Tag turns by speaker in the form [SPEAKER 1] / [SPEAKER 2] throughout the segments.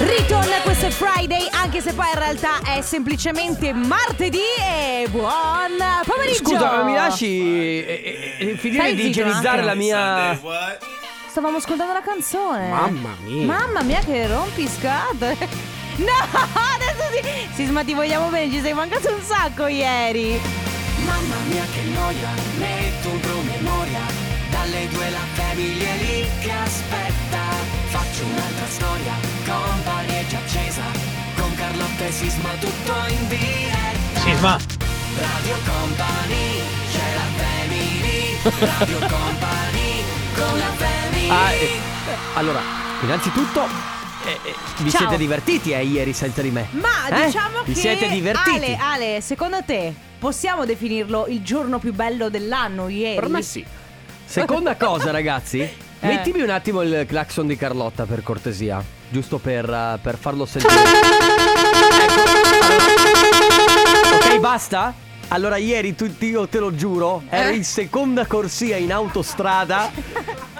[SPEAKER 1] Ritorn, questo è Friday, anche se poi in realtà è semplicemente martedì e buon pomeriggio.
[SPEAKER 2] Scusa, ma mi lasci eh, eh, finire
[SPEAKER 1] Stai
[SPEAKER 2] di
[SPEAKER 1] zitto,
[SPEAKER 2] igienizzare la mia.
[SPEAKER 1] Stavamo ascoltando la canzone.
[SPEAKER 2] Mamma mia.
[SPEAKER 1] Mamma mia che rompiscatole. No, adesso sì. Sisma ti vogliamo bene, ci sei mancato un sacco ieri.
[SPEAKER 3] Mamma mia che noia, metto un promemoria Dalle due la famiglia è lì che aspetta Faccio un'altra storia, company è già accesa Con Carlotta e Sisma tutto in diretta
[SPEAKER 2] Sisma.
[SPEAKER 3] Radio Company, c'è la family Radio Company, con la family
[SPEAKER 2] Ah, eh, allora, innanzitutto, eh, eh, vi
[SPEAKER 1] Ciao.
[SPEAKER 2] siete divertiti eh, ieri senza di me?
[SPEAKER 1] Ma
[SPEAKER 2] Eh?
[SPEAKER 1] diciamo
[SPEAKER 2] Vi
[SPEAKER 1] che
[SPEAKER 2] siete divertiti?
[SPEAKER 1] Ale, Ale, secondo te possiamo definirlo il giorno più bello dell'anno ieri?
[SPEAKER 2] sì. Seconda cosa, ragazzi,
[SPEAKER 1] Eh.
[SPEAKER 2] mettimi un attimo il clacson di Carlotta per cortesia, giusto per, eh, per farlo sentire. Ecco. Ok, basta? Allora ieri tu, io te lo giuro, ero
[SPEAKER 1] Eh?
[SPEAKER 2] in seconda corsia in autostrada.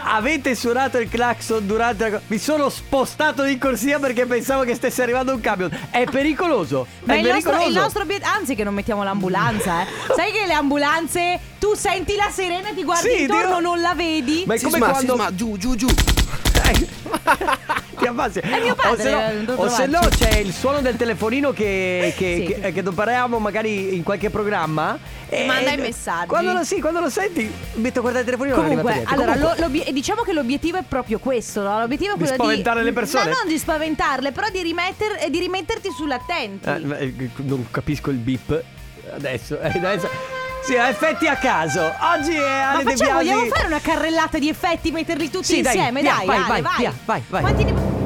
[SPEAKER 2] Avete suonato il clacson durante la... Mi sono spostato di corsia perché pensavo che stesse arrivando un camion. È pericoloso.
[SPEAKER 1] Ma
[SPEAKER 2] è
[SPEAKER 1] il nostro,
[SPEAKER 2] pericoloso.
[SPEAKER 1] il nostro obiettivo. Anzi, che non mettiamo l'ambulanza, eh. Sai che le ambulanze. Tu senti la sirena e ti guardi
[SPEAKER 2] Sì,
[SPEAKER 1] intorno,
[SPEAKER 2] Dio-
[SPEAKER 1] non la vedi?
[SPEAKER 2] Ma è come
[SPEAKER 4] Sisma,
[SPEAKER 2] quando...
[SPEAKER 4] Sisma, giù, giù, giù.
[SPEAKER 2] Abbassi.
[SPEAKER 1] È mio padre,
[SPEAKER 2] O se no,
[SPEAKER 1] è venuto a
[SPEAKER 2] o se no c'è il suono del telefonino che, che,
[SPEAKER 1] Sì.
[SPEAKER 2] che, che doperiamo magari in qualche programma. e-
[SPEAKER 1] Manda i messaggi.
[SPEAKER 2] Quando lo, sì, quando lo senti, metto a guardare il telefonino.
[SPEAKER 1] Comunque, allora,
[SPEAKER 2] Comunque,
[SPEAKER 1] lo- diciamo che l'obiettivo è proprio questo, no? L'obiettivo è
[SPEAKER 2] Di
[SPEAKER 1] quello
[SPEAKER 2] spaventare le persone?
[SPEAKER 1] No, non di spaventarle, però di, rimetter- eh, di rimetterti sull'attenti.
[SPEAKER 2] Eh, ma, eh, non capisco il beep. Adesso, eh, adesso. Sì, effetti a caso. Oggi è
[SPEAKER 1] Ma
[SPEAKER 2] Ale De
[SPEAKER 1] facciamo, vogliamo fare una carrellata di effetti, metterli tutti
[SPEAKER 2] Sì, dai,
[SPEAKER 1] insieme?
[SPEAKER 2] via,
[SPEAKER 1] dai,
[SPEAKER 2] vai,
[SPEAKER 1] Ale,
[SPEAKER 2] vai,
[SPEAKER 1] vai.
[SPEAKER 2] vai, vai.
[SPEAKER 1] Quanti ne-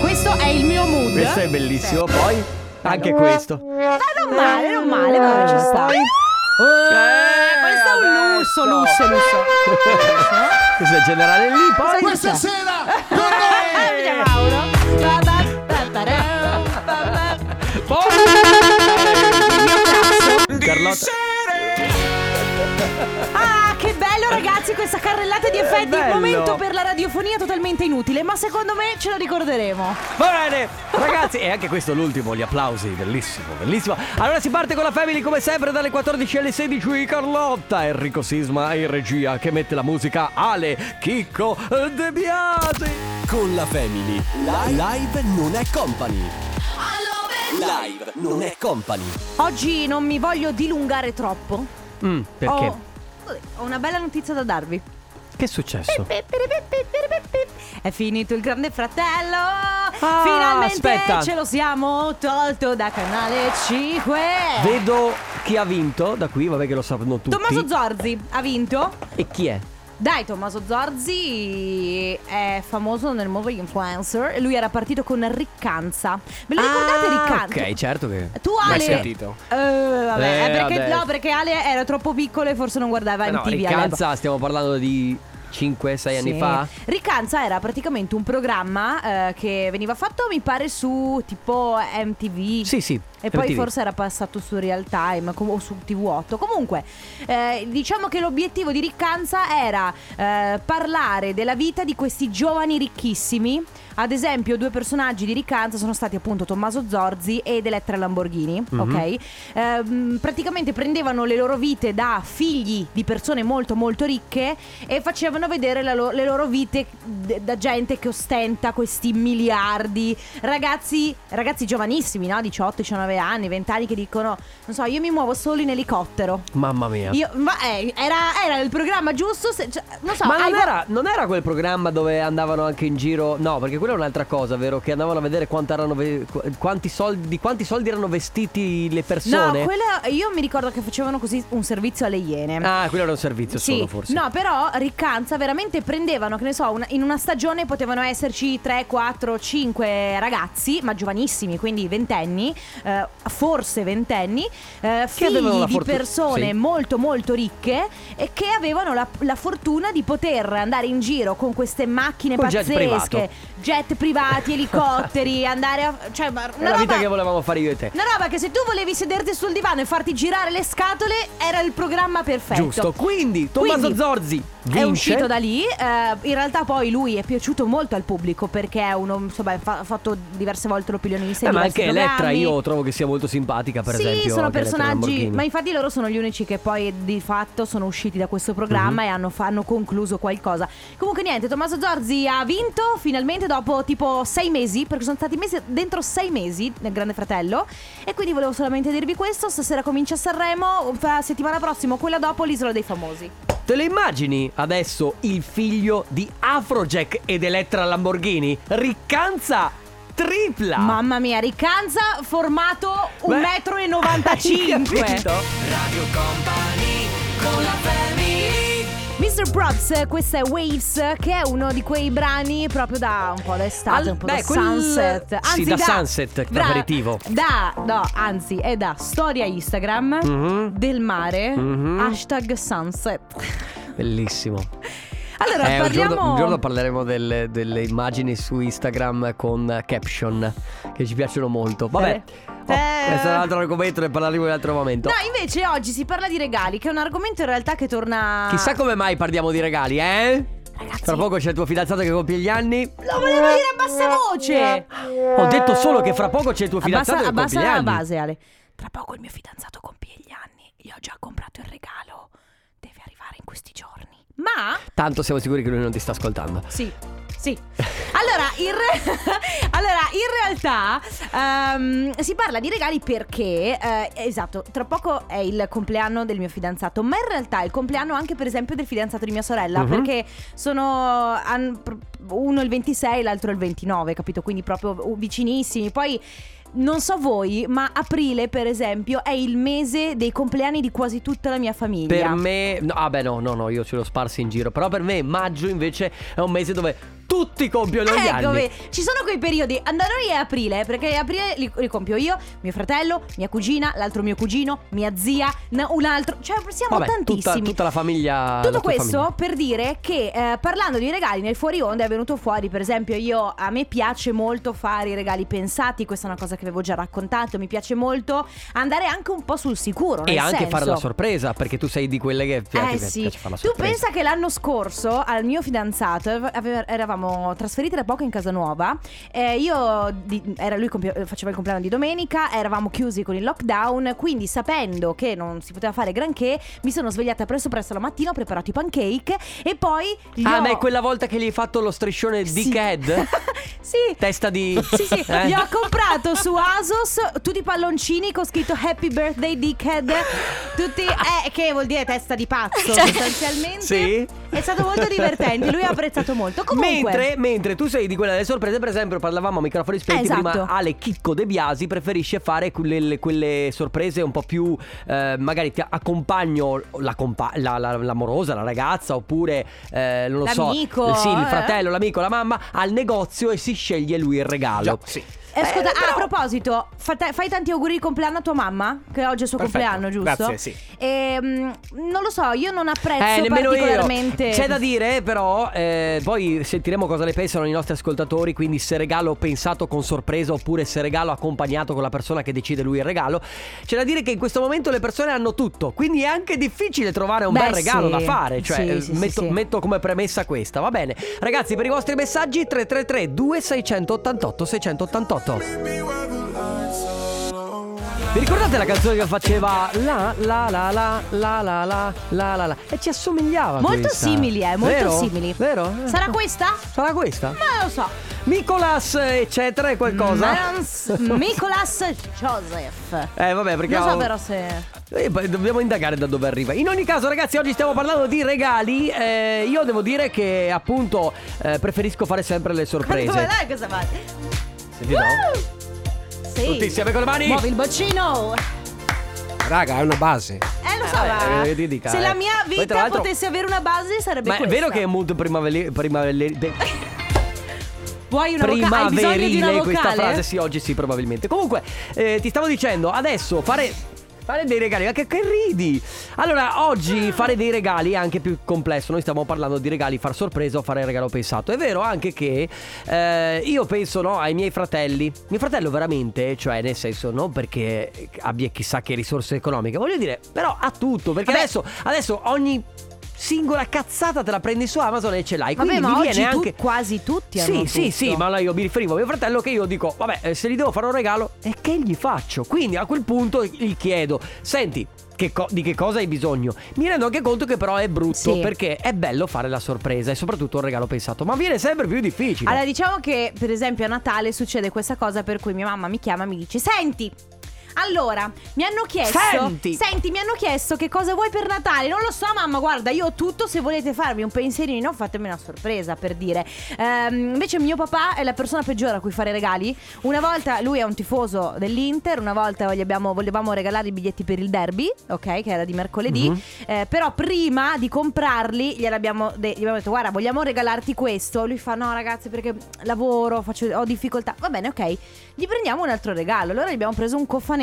[SPEAKER 1] Questo è il mio mood.
[SPEAKER 2] Questo è bellissimo. Poi anche questo.
[SPEAKER 1] Ma non male, non male, vabbè, ci sta. Eh, questo è un lusso,
[SPEAKER 2] adesso.
[SPEAKER 1] lusso, lusso.
[SPEAKER 2] Questo è il generale lì. Poi
[SPEAKER 4] Questa sera con
[SPEAKER 1] Eh, via Mauro. Ba, bello ragazzi questa carrellata di effetti. Un momento per la radiofonia totalmente inutile, ma secondo me ce lo ricorderemo.
[SPEAKER 2] Va bene, ragazzi, e anche questo è l'ultimo, gli applausi, bellissimo, bellissimo. Allora si parte con la Family come sempre dalle 14 alle 16 Carlotta, Enrico Sisma in regia che mette la musica Ale, Chicco, De Biasi.
[SPEAKER 4] Con la Family. Live non è company. Live non è company.
[SPEAKER 1] Oggi non mi voglio dilungare troppo.
[SPEAKER 2] Mm, perché?
[SPEAKER 1] Ho, ho una bella notizia da darvi.
[SPEAKER 2] Che è successo?
[SPEAKER 1] È finito il grande fratello.
[SPEAKER 2] Ah,
[SPEAKER 1] Finalmente
[SPEAKER 2] aspetta.
[SPEAKER 1] ce lo siamo tolto da canale 5.
[SPEAKER 2] Vedo chi ha vinto da qui, vabbè che lo sanno tutti.
[SPEAKER 1] Tommaso Zorzi ha vinto.
[SPEAKER 2] E chi è?
[SPEAKER 1] Dai, Tommaso Zorzi è famoso nel mondo influencer. Lui era partito con Riccanza. Ve lo ricordate Riccanza?
[SPEAKER 2] Ah, Ok, certo che...
[SPEAKER 1] Tu Ale
[SPEAKER 4] sentito.
[SPEAKER 1] Eh, vabbè,
[SPEAKER 2] Eh,
[SPEAKER 1] eh, perché,
[SPEAKER 2] vabbè.
[SPEAKER 1] no, perché Ale era troppo piccolo e forse non guardava
[SPEAKER 2] Eh no,
[SPEAKER 1] all'epoca.
[SPEAKER 2] Riccanza, stiamo parlando di 5-6 anni
[SPEAKER 1] Sì.
[SPEAKER 2] fa?
[SPEAKER 1] Riccanza era praticamente un programma eh, che veniva fatto, mi pare, su tipo MTV.
[SPEAKER 2] Sì, sì.
[SPEAKER 1] E poi
[SPEAKER 2] MTV.
[SPEAKER 1] forse era passato su Real Time com- o su TV8. Comunque, eh, diciamo che l'obiettivo di Riccanza era eh, parlare della vita di questi giovani ricchissimi. Ad esempio, due personaggi di Riccanza sono stati appunto Tommaso Zorzi ed Elettra Lamborghini.
[SPEAKER 2] Mhm.
[SPEAKER 1] Ok? Ehm, praticamente prendevano le loro vite da figli di persone molto molto ricche e facevano vedere lo- le loro vite d- da gente che ostenta questi miliardi. Ragazzi, ragazzi giovanissimi, no? 18, 19 anni, 20 anni che dicono, non so, io mi muovo solo in elicottero.
[SPEAKER 2] Mamma mia.
[SPEAKER 1] Io, ma eh, era, era il programma giusto? se- cioè, non so,
[SPEAKER 2] Ma non era, non era quel programma dove andavano anche in giro. No, perché quella è un'altra cosa, vero? Che andavano a vedere ve- qu- quanti soldi, di quanti soldi erano vestiti le
[SPEAKER 1] No,
[SPEAKER 2] persone.
[SPEAKER 1] quella, io mi ricordo che facevano così un servizio alle iene.
[SPEAKER 2] Ah, quello era un servizio
[SPEAKER 1] Sì,
[SPEAKER 2] solo, forse.
[SPEAKER 1] no, però Riccanza veramente prendevano, che ne so, una- in una stagione potevano esserci 3, 4, 5 ragazzi, ma giovanissimi, quindi ventenni, eh, forse ventenni, eh, figli di
[SPEAKER 2] fortu-
[SPEAKER 1] persone
[SPEAKER 2] sì.
[SPEAKER 1] molto molto ricche e che avevano la, la fortuna di poter andare in giro con queste macchine
[SPEAKER 2] jet
[SPEAKER 1] pazzesche. Jet privati, elicotteri, andare a... Cioè, ma
[SPEAKER 2] È
[SPEAKER 1] una
[SPEAKER 2] la vita
[SPEAKER 1] roba...
[SPEAKER 2] che volevamo fare io e te.
[SPEAKER 1] Una roba che se tu volevi sederti sul divano e farti girare le scatole era il programma perfetto.
[SPEAKER 2] Giusto. Quindi, Tommaso
[SPEAKER 1] Quindi,
[SPEAKER 2] Zorzi vince.
[SPEAKER 1] È uscito da lì, eh, in realtà poi lui è piaciuto molto al pubblico perché è uno, insomma, fa- ha fatto diverse volte l'opinionista
[SPEAKER 2] Eh, ma anche Elettra io trovo che sia molto simpatica, per
[SPEAKER 1] sì,
[SPEAKER 2] esempio.
[SPEAKER 1] sono
[SPEAKER 2] anche Elettra
[SPEAKER 1] personaggi, ma infatti loro sono gli unici che poi di fatto sono usciti da questo programma
[SPEAKER 2] Mhm.
[SPEAKER 1] e hanno, fa- hanno concluso qualcosa. Comunque niente, Tommaso Zorzi ha vinto finalmente dopo tipo sei mesi, perché sono stati mesi dentro sei mesi nel Grande Fratello. E quindi volevo solamente dirvi questo, stasera comincia Sanremo, fa- settimana prossima quella dopo l'Isola dei Famosi.
[SPEAKER 2] Te le immagini adesso il figlio di Afrojack ed Elettra Lamborghini? Riccanza tripla!
[SPEAKER 1] Mamma mia, Riccanza formato
[SPEAKER 2] Beh,
[SPEAKER 1] 1,95 m.
[SPEAKER 3] Radio Company con la family
[SPEAKER 1] Mr. Props, questa è Waves, che è uno di quei brani proprio da un po' da estate,
[SPEAKER 2] Al-
[SPEAKER 1] un po'
[SPEAKER 2] beh,
[SPEAKER 1] da
[SPEAKER 2] quel-
[SPEAKER 1] sunset.
[SPEAKER 2] sì, da sunset,
[SPEAKER 1] bra-
[SPEAKER 2] aperitivo.
[SPEAKER 1] Da, no, anzi, è da storia Instagram
[SPEAKER 2] Mhm.
[SPEAKER 1] del mare,
[SPEAKER 2] Mhm.
[SPEAKER 1] hashtag sunset.
[SPEAKER 2] Bellissimo.
[SPEAKER 1] Allora,
[SPEAKER 2] Eh, un,
[SPEAKER 1] parliamo...
[SPEAKER 2] giorno, un giorno parleremo delle, delle immagini su Instagram con caption che ci piacciono molto. Vabbè,
[SPEAKER 1] Eh.
[SPEAKER 2] oh, questo è un altro argomento, ne parleremo in un altro momento.
[SPEAKER 1] No, invece oggi si parla di regali, che è un argomento in realtà che torna...
[SPEAKER 2] Chissà come mai parliamo di regali, eh?
[SPEAKER 1] Ragazzi,
[SPEAKER 2] Tra poco c'è il tuo fidanzato che compie gli anni.
[SPEAKER 1] lo volevo dire a bassa voce!
[SPEAKER 2] Ho detto solo che fra poco c'è il tuo fidanzato
[SPEAKER 1] Abbassa,
[SPEAKER 2] che compie gli
[SPEAKER 1] la
[SPEAKER 2] anni.
[SPEAKER 1] base, Ale. Tra poco il mio fidanzato compie gli anni. Gli ho già comprato il regalo. Deve arrivare in questi giorni. Ma
[SPEAKER 2] Tanto siamo sicuri che lui non ti sta ascoltando.
[SPEAKER 1] Sì, sì. Allora, in, re- allora, in realtà ehm, si parla di regali perché, eh, esatto, tra poco è il compleanno del mio fidanzato, ma in realtà è il compleanno anche per esempio del fidanzato di mia sorella,
[SPEAKER 2] Mhm.
[SPEAKER 1] perché sono pr- uno il 26 e l'altro il 29, capito? Quindi proprio vicinissimi. Poi... Non so voi, ma aprile, per esempio, è il mese dei compleanni di quasi tutta la mia famiglia.
[SPEAKER 2] Per me, no, ah beh, no, no, no, io ce l'ho sparsi in giro. Però per me maggio invece è un mese dove tutti compiono gli
[SPEAKER 1] Ecco,
[SPEAKER 2] anni.
[SPEAKER 1] ci sono quei periodi. Da noi è aprile, perché aprile li, li compio io, mio fratello, mia cugina, l'altro mio cugino, mia zia, un altro. Cioè, siamo
[SPEAKER 2] Vabbè, tutta,
[SPEAKER 1] tantissimi.
[SPEAKER 2] tutta la famiglia. la
[SPEAKER 1] Tutto
[SPEAKER 2] tua
[SPEAKER 1] questo
[SPEAKER 2] famiglia.
[SPEAKER 1] per dire che eh, parlando di regali nel fuori onda è venuto fuori, per esempio, io a me piace molto fare i regali pensati, questa è una cosa che avevo già raccontato, mi piace molto andare anche un po' sul sicuro.
[SPEAKER 2] E anche fare la
[SPEAKER 1] senso-
[SPEAKER 2] sorpresa, perché tu sei di quelle che ti
[SPEAKER 1] eh
[SPEAKER 2] ti
[SPEAKER 1] sì,
[SPEAKER 2] piace fare la
[SPEAKER 1] tu
[SPEAKER 2] sorpresa.
[SPEAKER 1] pensa che l'anno scorso al mio fidanzato ave- eravamo trasferiti da poco in casa nuova. eh, io di- era lui compie- faceva il compleanno di domenica, eravamo chiusi con il lockdown, quindi sapendo che non si poteva fare granché, mi sono svegliata presto presto la mattina, ho preparato i pancake e poi
[SPEAKER 2] Ah,
[SPEAKER 1] ho...
[SPEAKER 2] ma è quella volta che gli hai fatto lo striscione
[SPEAKER 1] Sì.
[SPEAKER 2] Dickhead?
[SPEAKER 1] sì.
[SPEAKER 2] Testa di.
[SPEAKER 1] Sì, sì,
[SPEAKER 2] Eh?
[SPEAKER 1] gli ho comprato su Asos tutti i palloncini con scritto Happy Birthday Dickhead. Tutti, eh, che vuol dire testa di pazzo sostanzialmente.
[SPEAKER 2] Sì.
[SPEAKER 1] È stato molto divertente, lui ha apprezzato molto. Comunque,
[SPEAKER 2] Mentre, mentre tu sei di quella delle sorprese, per esempio, parlavamo a microfoni spenti
[SPEAKER 1] Esatto.
[SPEAKER 2] prima. Ale Chicco De Biasi preferisce fare quelle, quelle sorprese un po' più. eh, magari ti accompagno la compa- la- la- l'amorosa, la ragazza, oppure eh, non lo
[SPEAKER 1] L'amico,
[SPEAKER 2] so. Sì, il
[SPEAKER 1] eh.
[SPEAKER 2] fratello, l'amico, la mamma al negozio e si sceglie lui il regalo.
[SPEAKER 4] sì.
[SPEAKER 1] Eh, Ascolta,
[SPEAKER 2] Eh,
[SPEAKER 1] ah, a
[SPEAKER 2] però-
[SPEAKER 1] proposito, fa- fai tanti auguri di compleanno a tua mamma? Che oggi è il suo
[SPEAKER 4] Perfetto,
[SPEAKER 1] compleanno, giusto?
[SPEAKER 4] grazie, sì.
[SPEAKER 1] Ehm, non lo so, io non apprezzo
[SPEAKER 2] Eh, nemmeno io.
[SPEAKER 1] particolarmente.
[SPEAKER 2] C'è da dire, però, eh, poi sentiremo cosa ne pensano i nostri ascoltatori. Quindi, se regalo pensato con sorpresa oppure se regalo accompagnato con la persona che decide lui il regalo. C'è da dire che in questo momento le persone hanno tutto. Quindi è anche difficile trovare un
[SPEAKER 1] Beh,
[SPEAKER 2] bel regalo
[SPEAKER 1] sì.
[SPEAKER 2] da fare. Cioè,
[SPEAKER 1] Sì,
[SPEAKER 2] eh, metto, metto come premessa questa. Va bene, ragazzi, per i vostri messaggi, 333 2688 688. Vi ricordate la canzone che faceva la la la la la la la la la la e ci assomigliava
[SPEAKER 1] Molto
[SPEAKER 2] questa.
[SPEAKER 1] simili, eh, molto
[SPEAKER 2] Vero?
[SPEAKER 1] simili.
[SPEAKER 2] Vero?
[SPEAKER 1] Sarà questa?
[SPEAKER 2] Sarà questa?
[SPEAKER 1] Ma lo so.
[SPEAKER 2] Nicolas eccetera è qualcosa?
[SPEAKER 1] Nicolas Joseph.
[SPEAKER 2] Eh vabbè perché
[SPEAKER 1] Non so
[SPEAKER 2] ho-
[SPEAKER 1] però se.
[SPEAKER 2] Eh, beh, dobbiamo indagare da dove arriva. In ogni caso, ragazzi, oggi stiamo parlando di regali. Eh, io devo dire che, appunto, eh, preferisco fare sempre le sorprese.
[SPEAKER 1] dai cosa fai?
[SPEAKER 2] Senti, no?
[SPEAKER 1] Sì.
[SPEAKER 2] Tutti insieme con le mani.
[SPEAKER 1] Muovi il boccino.
[SPEAKER 4] Raga, è una base.
[SPEAKER 1] Eh lo so,
[SPEAKER 2] Eh,
[SPEAKER 1] ma
[SPEAKER 2] eh, ti dica,
[SPEAKER 1] se
[SPEAKER 2] eh.
[SPEAKER 1] la mia
[SPEAKER 2] Poi,
[SPEAKER 1] vita
[SPEAKER 2] l'altro-
[SPEAKER 1] potesse avere una base sarebbe
[SPEAKER 2] Ma è
[SPEAKER 1] questa.
[SPEAKER 2] vero che è molto primaverile. primaverile
[SPEAKER 1] Vuoi una vocale? Hai bisogno di una
[SPEAKER 2] primaverile
[SPEAKER 1] vocale?
[SPEAKER 2] questa frase? Sì, oggi sì, probabilmente. Comunque, eh, ti stavo dicendo, adesso fare Fare dei regali, ma che, che ridi? Allora, oggi fare dei regali è anche più complesso. Noi stiamo parlando di regali, far sorpresa o fare il regalo pensato. È vero anche che eh, io penso no, ai miei fratelli. Mio fratello veramente, cioè nel senso, non perché abbia chissà che risorse economiche, voglio dire, però ha tutto. Perché
[SPEAKER 1] Vabbè.
[SPEAKER 2] adesso, adesso ogni singola cazzata te la prendi su Amazon e ce l'hai.
[SPEAKER 1] Vabbè,
[SPEAKER 2] Quindi
[SPEAKER 1] ma oggi
[SPEAKER 2] viene
[SPEAKER 1] tu-
[SPEAKER 2] anche.
[SPEAKER 1] quasi tutti hanno
[SPEAKER 2] Sì, sì,
[SPEAKER 1] tutto.
[SPEAKER 2] sì, ma allora io mi riferivo a mio fratello che io dico, vabbè, eh, se gli devo fare un regalo, e che gli faccio? Quindi a quel punto gli chiedo, senti, che co- di che cosa hai bisogno? Mi rendo anche conto che però è brutto
[SPEAKER 1] Sì.
[SPEAKER 2] perché è bello fare la sorpresa e soprattutto un regalo pensato, ma viene sempre più difficile.
[SPEAKER 1] Allora, diciamo che per esempio a Natale succede questa cosa per cui mia mamma mi chiama e mi dice: Senti. Allora, mi hanno chiesto.
[SPEAKER 2] Senti!
[SPEAKER 1] Senti, mi hanno chiesto che cosa vuoi per Natale. Non lo so, mamma. Guarda, io ho tutto. Se volete farmi un pensierino, fatemi una sorpresa per dire. Ehm, invece, mio papà è la persona peggiore a cui fare regali. Una volta lui è un tifoso dell'Inter. Una volta gli abbiamo- volevamo regalare i biglietti per il derby, ok? Che era di mercoledì.
[SPEAKER 2] Mhm.
[SPEAKER 1] Eh, però prima di comprarli gliel'abbiamo de- gli abbiamo detto guarda vogliamo regalarti questo lui fa no ragazzi perché lavoro faccio- ho difficoltà va bene ok gli prendiamo un altro regalo allora gli abbiamo preso un cofanetto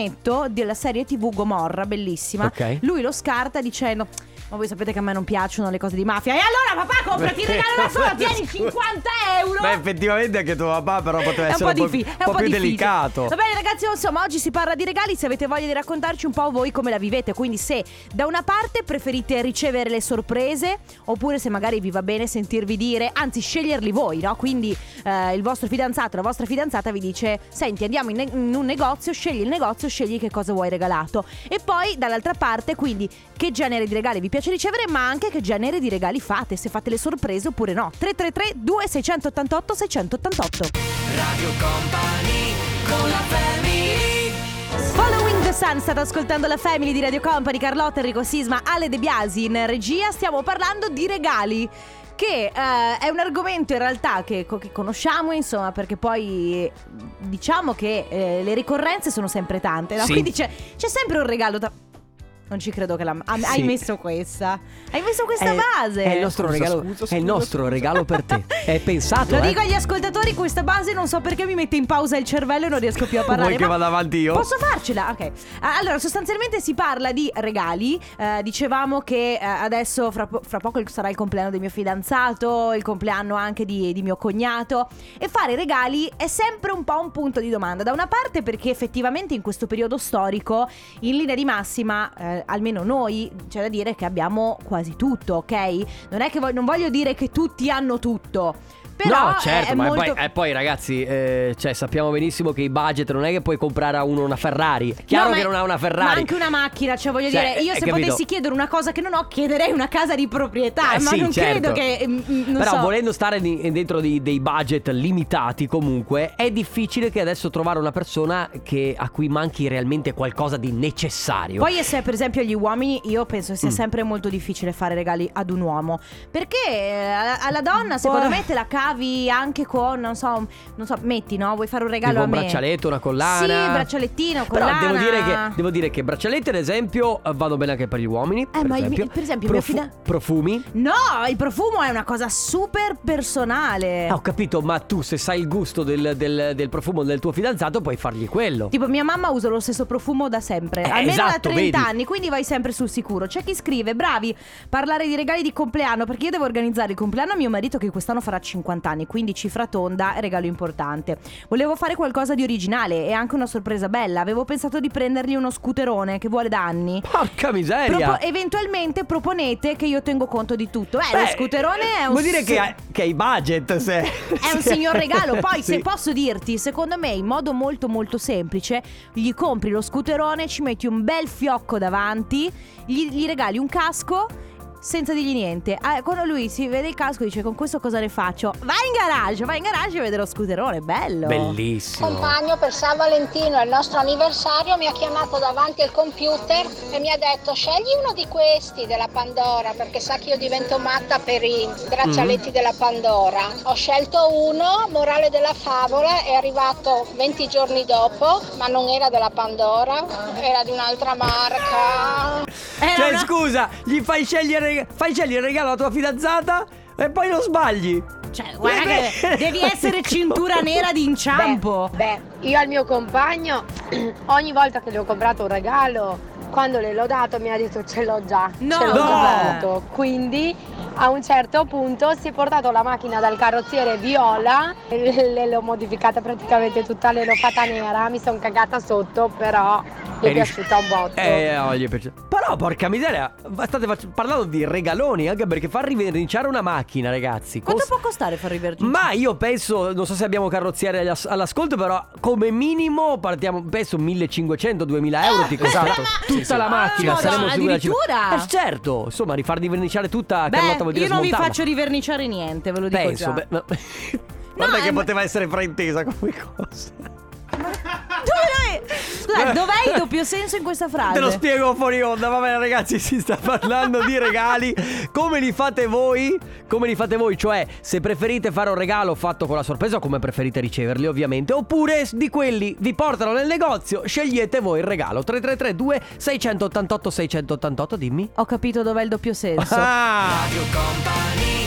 [SPEAKER 1] della serie tv Gomorra bellissima
[SPEAKER 2] Ok.
[SPEAKER 1] lui lo scarta dicendo ma voi sapete che a me non piacciono le cose di mafia e allora papà comprati il regalo da sola tieni 50 euro
[SPEAKER 2] Beh, effettivamente anche tuo papà però poteva essere un po',
[SPEAKER 1] diffi-
[SPEAKER 2] un po'
[SPEAKER 1] un po'
[SPEAKER 2] più
[SPEAKER 1] difficile.
[SPEAKER 2] delicato.
[SPEAKER 1] Va bene ragazzi, insomma, oggi si parla di regali, se avete voglia di raccontarci un po' voi come la vivete, quindi se da una parte preferite ricevere le sorprese oppure se magari vi va bene sentirvi dire, anzi sceglierli voi, no? Quindi eh, il vostro fidanzato, la vostra fidanzata vi dice "Senti, andiamo in, ne- in un negozio, scegli il negozio, scegli che cosa vuoi regalato". E poi dall'altra parte, quindi che genere di regali vi piace ricevere, ma anche che genere di regali fate, se fate le sorprese oppure no. 333 2688 688.
[SPEAKER 3] Radio Company con la family
[SPEAKER 1] Following the Sun, state ascoltando la Family di Radio Company, Carlotta, Enrico Sisma, Ale De Biasi in regia, stiamo parlando di regali. Che eh, è un argomento in realtà che, che conosciamo, insomma, perché poi diciamo che eh, le ricorrenze sono sempre tante, no?
[SPEAKER 2] Sì.
[SPEAKER 1] Quindi c'è, c'è sempre un regalo da. Non ci credo che la. ah, Hai
[SPEAKER 2] Sì.
[SPEAKER 1] messo questa. Hai messo questa
[SPEAKER 2] È-
[SPEAKER 1] base.
[SPEAKER 2] È il nostro
[SPEAKER 1] Scusa,
[SPEAKER 2] regalo,
[SPEAKER 1] scusa,
[SPEAKER 2] è il
[SPEAKER 1] scusa,
[SPEAKER 2] nostro
[SPEAKER 1] scusa.
[SPEAKER 2] regalo per te. È pensato,
[SPEAKER 1] Lo
[SPEAKER 2] eh.
[SPEAKER 1] dico agli ascoltatori, questa base non so perché mi mette in pausa il cervello e non riesco più a parlare.
[SPEAKER 2] Vuoi che vada avanti io?
[SPEAKER 1] Posso farcela? Ok. Allora, sostanzialmente si parla di regali. Eh, dicevamo che eh, adesso fra, po- fra poco sarà il compleanno del mio fidanzato, il compleanno anche di, di mio cognato. E fare regali è sempre un po' un punto di domanda. Da una parte perché effettivamente in questo periodo storico, in linea di massima, eh, almeno noi, c'è da dire che abbiamo quasi tutto, ok? Non è che vo- non voglio dire che tutti hanno tutto. Però
[SPEAKER 2] no, certo,
[SPEAKER 1] è, è
[SPEAKER 2] ma
[SPEAKER 1] molto...
[SPEAKER 2] poi, eh, poi, ragazzi, eh, cioè, sappiamo benissimo che i budget non è che puoi comprare a uno una Ferrari. Chiaro
[SPEAKER 1] No,
[SPEAKER 2] che non ha una Ferrari.
[SPEAKER 1] Ma anche una macchina, cioè voglio
[SPEAKER 2] Cioè,
[SPEAKER 1] dire, io
[SPEAKER 2] hai
[SPEAKER 1] se
[SPEAKER 2] capito?
[SPEAKER 1] potessi chiedere una cosa che non ho, chiederei una casa di proprietà,
[SPEAKER 2] Eh,
[SPEAKER 1] ma
[SPEAKER 2] sì,
[SPEAKER 1] non
[SPEAKER 2] certo.
[SPEAKER 1] credo che mm, mm, non
[SPEAKER 2] Però
[SPEAKER 1] so.
[SPEAKER 2] volendo stare di- dentro di- dei budget limitati comunque è difficile che adesso trovare una persona che- a cui manchi realmente qualcosa di necessario.
[SPEAKER 1] Poi se per esempio gli uomini, io penso sia
[SPEAKER 2] Mm.
[SPEAKER 1] sempre molto difficile fare regali ad un uomo. Perché eh, alla donna secondo me te la cavi anche con, non so, non so, metti no, vuoi fare un regalo
[SPEAKER 2] Tipo
[SPEAKER 1] a
[SPEAKER 2] un
[SPEAKER 1] me.
[SPEAKER 2] braccialetto, una collana.
[SPEAKER 1] Sì, braccialettino, collana.
[SPEAKER 2] Però devo dire, che, devo dire che braccialetti ad esempio vanno bene anche per gli uomini. per,
[SPEAKER 1] Eh, ma il-
[SPEAKER 2] esempio.
[SPEAKER 1] per esempio il mio fida-
[SPEAKER 2] Profumi.
[SPEAKER 1] No, il profumo è una cosa super personale.
[SPEAKER 2] Ah, ho capito, ma tu se sai il gusto del, del- del profumo del tuo fidanzato puoi fargli quello.
[SPEAKER 1] Tipo mia mamma usa lo stesso profumo da sempre,
[SPEAKER 2] Eh,
[SPEAKER 1] almeno da
[SPEAKER 2] esatto,
[SPEAKER 1] 30
[SPEAKER 2] vedi.
[SPEAKER 1] anni, quindi vai sempre sul sicuro. C'è chi scrive, bravi, parlare di regali di compleanno, perché io devo organizzare il compleanno a mio marito che quest'anno farà 50 anni, quindi cifra tonda regalo importante. Volevo fare qualcosa di originale e anche una sorpresa bella, avevo pensato di prendergli uno scooterone che vuole da anni.
[SPEAKER 2] Porca miseria.
[SPEAKER 1] Propo- eventualmente proponete che io tengo conto di tutto. Eh,
[SPEAKER 2] Beh,
[SPEAKER 1] lo scooterone è un
[SPEAKER 2] Vuol dire che hai, che hai budget se...
[SPEAKER 1] è un signor regalo. Poi,
[SPEAKER 2] Sì.
[SPEAKER 1] se posso dirti, secondo me, in modo molto molto semplice, gli compri lo scooterone, ci metti un bel fiocco davanti, gli, gli regali un casco. Senza dirgli niente. Ah, quando lui si vede il casco dice con questo cosa ne faccio? Vai in garage, vai in garage e vede lo scooterone, bello.
[SPEAKER 2] Bellissimo.
[SPEAKER 5] compagno per San Valentino, il nostro anniversario, mi ha chiamato davanti al computer e mi ha detto scegli uno di questi della Pandora perché sa che io divento matta per i braccialetti della Pandora. Ho scelto uno, morale della favola, è arrivato 20 giorni dopo, ma non era della Pandora, era di un'altra marca.
[SPEAKER 1] Era
[SPEAKER 2] Cioè,
[SPEAKER 1] una-
[SPEAKER 2] scusa, gli fai scegliere, fai scegliere il regalo alla tua fidanzata e poi lo sbagli.
[SPEAKER 1] Cioè, guarda che devi essere cintura nera di inciampo.
[SPEAKER 6] Beh, beh, io al mio compagno ogni volta che gli ho comprato un regalo Quando le l'ho dato mi ha detto ce l'ho già,
[SPEAKER 1] No.
[SPEAKER 6] ce l'ho
[SPEAKER 2] No.
[SPEAKER 6] già avuto. Quindi a un certo punto si è portato la macchina dal carrozziere viola, e le l'ho modificata praticamente tutta, le l'ho fatta nera, mi sono cagata sotto, però gli è piaciuta un botto.
[SPEAKER 2] Eh, no, gli è piaciuto. Però, porca miseria, state fac- parlando di regaloni, anche perché far riverniciare una macchina, ragazzi.
[SPEAKER 1] Quanto
[SPEAKER 2] costa-
[SPEAKER 1] può costare far rivergere?
[SPEAKER 2] Ma io penso, non so se abbiamo carrozziere all'as- all'ascolto, però come minimo partiamo, penso 1500-2000 euro ti costa
[SPEAKER 7] Esatto.
[SPEAKER 2] tutta
[SPEAKER 7] Sì, sì.
[SPEAKER 2] la macchina.
[SPEAKER 1] Ah,
[SPEAKER 2] saremo cifra.
[SPEAKER 1] addirittura?
[SPEAKER 2] Eh, certo, insomma, rifar diverniciare tutta
[SPEAKER 1] Beh,
[SPEAKER 2] Carlotta vuol dire
[SPEAKER 1] io non vi faccio riverniciare niente, ve lo dico
[SPEAKER 2] Penso,
[SPEAKER 1] già.
[SPEAKER 2] beh, no. Guarda
[SPEAKER 1] No,
[SPEAKER 2] che poteva essere fraintesa come cosa.
[SPEAKER 1] Dove- Scusa, dov'è il doppio senso in questa frase?
[SPEAKER 2] Te lo spiego fuori onda, va bene ragazzi, si sta parlando di regali. Come li fate voi? Come li fate voi? Cioè, se preferite fare un regalo fatto con la sorpresa o come preferite riceverli ovviamente. Oppure di quelli vi portano nel negozio, scegliete voi il regalo. 3332 688 688, dimmi.
[SPEAKER 1] Ho capito dov'è il doppio senso.
[SPEAKER 2] Ah,
[SPEAKER 3] Radio Company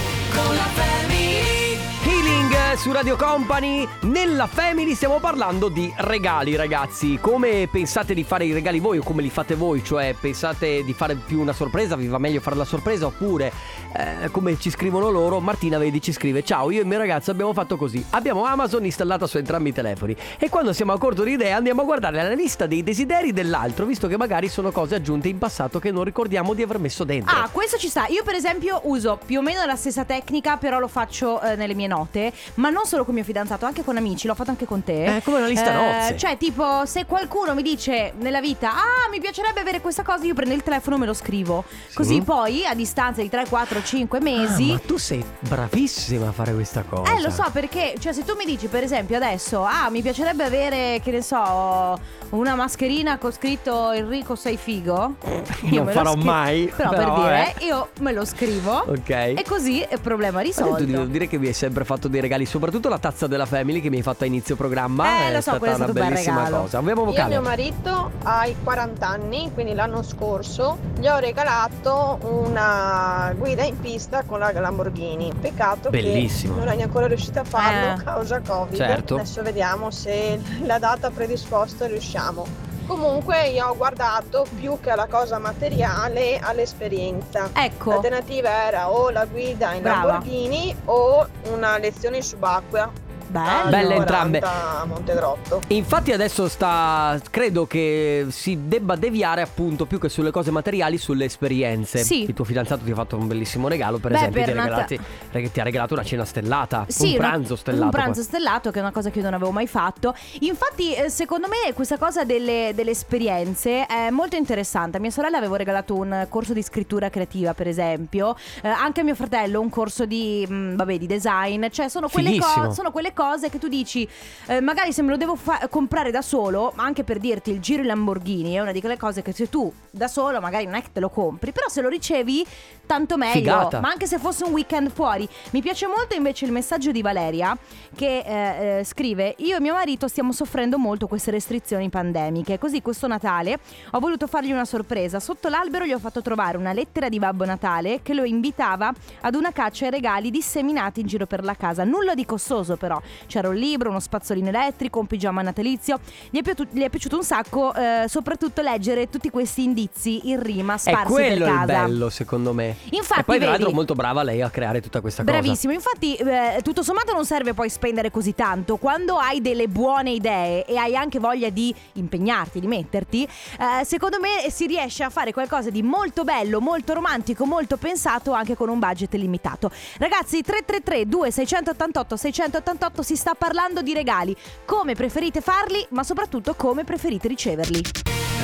[SPEAKER 2] su Radio Company. Nella Family stiamo parlando di regali, ragazzi. Come pensate di fare i regali voi o come li fate voi? Cioè, pensate di fare più una sorpresa? Vi va meglio fare la sorpresa? Oppure, eh, come ci scrivono loro, Martina vedi ci scrive: Ciao, io e il mio ragazzo abbiamo fatto così. Abbiamo Amazon installata su entrambi i telefoni. E quando siamo a corto di idee andiamo a guardare la lista dei desideri dell'altro, visto che magari sono cose aggiunte in passato che non ricordiamo di aver messo dentro.
[SPEAKER 1] Ah, questo ci sta. Io, per esempio, uso più o meno la stessa tecnica, però lo faccio eh, nelle mie note. Ma non solo con mio fidanzato, anche con amici. L'ho fatto anche con te.
[SPEAKER 2] Eh, come una lista nozze.
[SPEAKER 1] Cioè, tipo, se qualcuno mi dice nella vita, ah, mi piacerebbe avere questa cosa, io prendo il telefono e me lo scrivo. Così poi, a distanza di 3, 4, 5 mesi.
[SPEAKER 2] Ah, ma tu sei bravissima a fare questa cosa.
[SPEAKER 1] Eh, lo so perché, cioè, se tu mi dici, per esempio, adesso, ah, mi piacerebbe avere, che ne so, una mascherina con scritto Enrico sei figo.
[SPEAKER 2] Non
[SPEAKER 1] me lo
[SPEAKER 2] farò
[SPEAKER 1] scri-
[SPEAKER 2] mai,
[SPEAKER 1] Però,
[SPEAKER 2] però,
[SPEAKER 1] per dire,
[SPEAKER 2] eh.
[SPEAKER 1] io me lo scrivo.
[SPEAKER 2] Ok.
[SPEAKER 1] E così è problema
[SPEAKER 2] Ma tu
[SPEAKER 1] risolto.
[SPEAKER 2] devo dire che mi hai sempre fatto dei regali, soprattutto la tazza della Family che mi hai fatto a inizio programma.
[SPEAKER 1] Eh,
[SPEAKER 2] è
[SPEAKER 1] lo so,
[SPEAKER 2] stata
[SPEAKER 1] è
[SPEAKER 2] una
[SPEAKER 1] stato un bel
[SPEAKER 2] bellissima cosa. Abbiamo
[SPEAKER 8] Io
[SPEAKER 2] vocale.
[SPEAKER 8] mio marito ha i 40 anni, quindi l'anno scorso gli ho regalato una guida in pista con la Lamborghini. Peccato
[SPEAKER 2] Bellissimo.
[SPEAKER 8] che non è ancora riuscita a farlo
[SPEAKER 1] Eh.
[SPEAKER 8] a causa Covid.
[SPEAKER 2] Certo.
[SPEAKER 8] Adesso vediamo se la data predisposta riusciamo. Comunque io ho guardato più che alla cosa materiale all'esperienza.
[SPEAKER 1] Ecco.
[SPEAKER 8] L'alternativa era o la guida in
[SPEAKER 1] Brava.
[SPEAKER 8] Lamborghini o una lezione in subacquea.
[SPEAKER 1] Bello.
[SPEAKER 2] Belle entrambe.
[SPEAKER 8] Montegrotto.
[SPEAKER 2] Infatti adesso sta credo che si debba deviare appunto più che sulle cose materiali sulle esperienze.
[SPEAKER 1] Sì.
[SPEAKER 2] Il tuo fidanzato ti ha fatto un bellissimo regalo, per
[SPEAKER 1] Beh,
[SPEAKER 2] esempio,
[SPEAKER 1] per
[SPEAKER 2] ti, ha regalati- reg- ti ha regalato una cena stellata,
[SPEAKER 1] Sì,
[SPEAKER 2] un
[SPEAKER 1] una-
[SPEAKER 2] pranzo stellato.
[SPEAKER 1] Un pranzo stellato, che è una cosa che io non avevo mai fatto. Infatti, eh, secondo me, questa cosa delle, delle esperienze è molto interessante. A mia sorella avevo regalato un corso di scrittura creativa, per esempio. Eh, anche a mio fratello un corso di, mh, vabbè, di design. Cioè, sono quelle, co- sono quelle cose che tu dici, eh, magari se me lo devo fa- comprare da solo, ma anche per dirti, il giro in Lamborghini è una di quelle cose che se tu da solo magari non è che te lo compri, però se lo ricevi, tanto meglio.
[SPEAKER 2] Figata.
[SPEAKER 1] Ma anche se fosse un weekend fuori. Mi piace molto invece il messaggio di Valeria che eh, eh, scrive: Io e mio marito stiamo soffrendo molto queste restrizioni pandemiche. Così questo Natale ho voluto fargli una sorpresa. Sotto l'albero gli ho fatto trovare una lettera di Babbo Natale che lo invitava ad una caccia ai regali disseminati in giro per la casa. Nulla di costoso, però. C'era un libro, uno spazzolino elettrico, un pigiama natalizio. Gli è, piaciuto, gli è piaciuto un sacco, eh, soprattutto leggere tutti questi indizi in rima
[SPEAKER 2] È
[SPEAKER 1] sparsi
[SPEAKER 2] quello
[SPEAKER 1] per
[SPEAKER 2] il
[SPEAKER 1] casa.
[SPEAKER 2] bello, secondo me.
[SPEAKER 1] Infatti,
[SPEAKER 2] e poi, tra l'altro, molto brava lei a creare tutta questa cosa.
[SPEAKER 1] Bravissimo, infatti eh, tutto sommato non serve poi spendere così tanto. Quando hai delle buone idee e hai anche voglia di impegnarti, di metterti, eh, secondo me si riesce a fare qualcosa di molto bello, molto romantico, molto pensato anche con un budget limitato. Ragazzi, 333 2688 688 si sta parlando di regali, come preferite farli, ma soprattutto come preferite riceverli.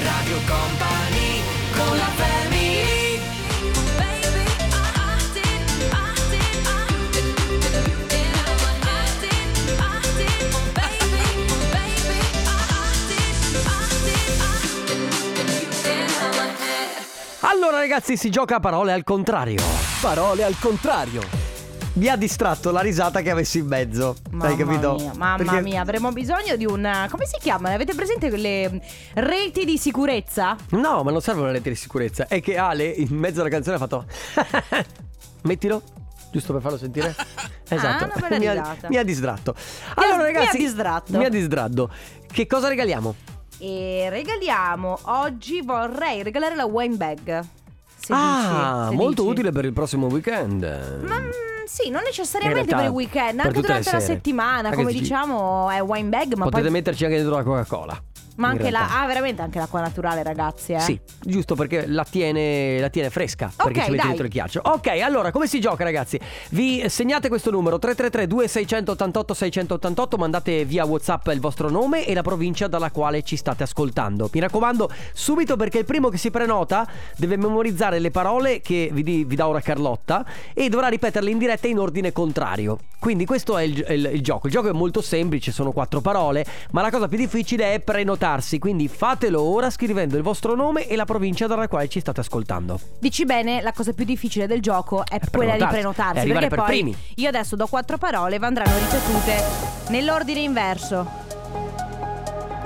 [SPEAKER 3] Radio Company con la family
[SPEAKER 2] Allora, ragazzi, si gioca a parole al contrario.
[SPEAKER 4] Parole al contrario.
[SPEAKER 2] Mi ha distratto la risata che avessi in mezzo.
[SPEAKER 1] Mamma
[SPEAKER 2] Hai capito?
[SPEAKER 1] mia, mamma
[SPEAKER 2] Perché-
[SPEAKER 1] mia, avremo bisogno di un. Come si chiama? Avete presente quelle reti di sicurezza?
[SPEAKER 2] No, ma non serve una rete di sicurezza. È che Ale, in mezzo alla canzone, ha fatto. Mettilo. Giusto per farlo sentire? Esatto.
[SPEAKER 1] una bella
[SPEAKER 2] mi, ha, mi ha distratto.
[SPEAKER 1] ha-
[SPEAKER 2] Allora,
[SPEAKER 1] mi ha
[SPEAKER 2] ragazzi.
[SPEAKER 1] distratto.
[SPEAKER 2] Mi ha distratto. Che cosa regaliamo?
[SPEAKER 1] E regaliamo oggi vorrei regalare la wine bag. Se
[SPEAKER 2] ah,
[SPEAKER 1] dici, se
[SPEAKER 2] molto
[SPEAKER 1] dici.
[SPEAKER 2] utile per il prossimo weekend.
[SPEAKER 1] Ma mm, sì, non necessariamente
[SPEAKER 2] realtà,
[SPEAKER 1] per il weekend, anche durante la
[SPEAKER 2] sere.
[SPEAKER 1] settimana,
[SPEAKER 2] Anche
[SPEAKER 1] come diciamo è wine bag, ma
[SPEAKER 2] Potete
[SPEAKER 1] poi
[SPEAKER 2] metterci anche dentro la Coca-Cola.
[SPEAKER 1] Ma anche la. Ah, veramente anche l'acqua naturale, ragazzi, eh.
[SPEAKER 2] Sì, giusto perché la tiene, la tiene fresca. perché
[SPEAKER 1] Ok,
[SPEAKER 2] ci metti
[SPEAKER 1] dai.
[SPEAKER 2] dentro il ghiaccio. Ok, allora come si gioca, ragazzi? Vi segnate questo numero 333-2688-688, mandate via WhatsApp il vostro nome e la provincia dalla quale ci state ascoltando. Mi raccomando, subito perché il primo che si prenota deve memorizzare le parole che vi, di- vi dà ora Carlotta e dovrà ripeterle in diretta in ordine contrario. Quindi questo è il, il- il gioco. Il gioco è molto semplice, sono quattro parole, ma la cosa più difficile è prenotarsi. Quindi fatelo ora scrivendo il vostro nome e la provincia dalla quale ci state ascoltando.
[SPEAKER 1] Dici bene, la cosa più difficile del gioco è, quella di
[SPEAKER 2] prenotarsi, è
[SPEAKER 1] perché
[SPEAKER 2] per
[SPEAKER 1] poi
[SPEAKER 2] primi.
[SPEAKER 1] io adesso do quattro parole e andranno ripetute nell'ordine inverso.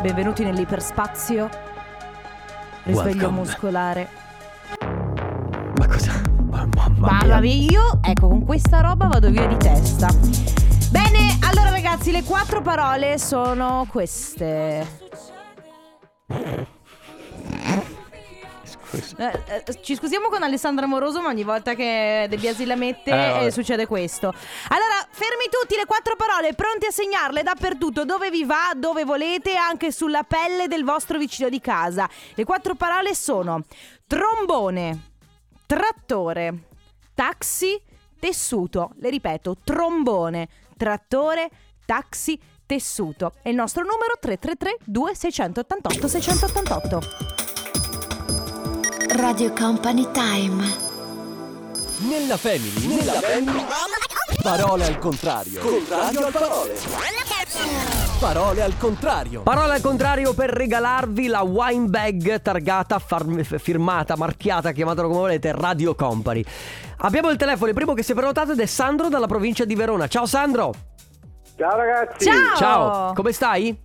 [SPEAKER 1] Benvenuti nell'iperspazio. Risveglio
[SPEAKER 2] Welcome.
[SPEAKER 1] muscolare.
[SPEAKER 2] Ma cosa? Ma- Mamma mia,
[SPEAKER 1] io ecco con questa roba vado via di testa. Bene, allora ragazzi, le quattro parole sono queste. Eh, eh, ci scusiamo con Alessandra Moroso, ma ogni volta che De Biasi la mette
[SPEAKER 2] Eh,
[SPEAKER 1] eh, succede questo. Allora, fermi tutti, le quattro parole, pronti a segnarle dappertutto, dove vi va, dove volete, anche sulla pelle del vostro vicino di casa. Le quattro parole sono trombone, trattore, taxi, tessuto. Le ripeto, trombone, trattore, taxi, tessuto. E il nostro numero 333 2688 688.
[SPEAKER 7] Radio Company Time.
[SPEAKER 4] Nella family, nella family. Parole al contrario. Contrario al parole. Parole al contrario.
[SPEAKER 2] Parola al contrario per regalarvi la wine bag targata, far- firmata, marchiata, chiamatela come volete, Radio Company. Abbiamo il telefono, il primo che si è prenotato ed è Sandro dalla provincia di Verona. Ciao Sandro!
[SPEAKER 9] Ciao ragazzi.
[SPEAKER 1] Ciao!
[SPEAKER 2] Ciao, come stai?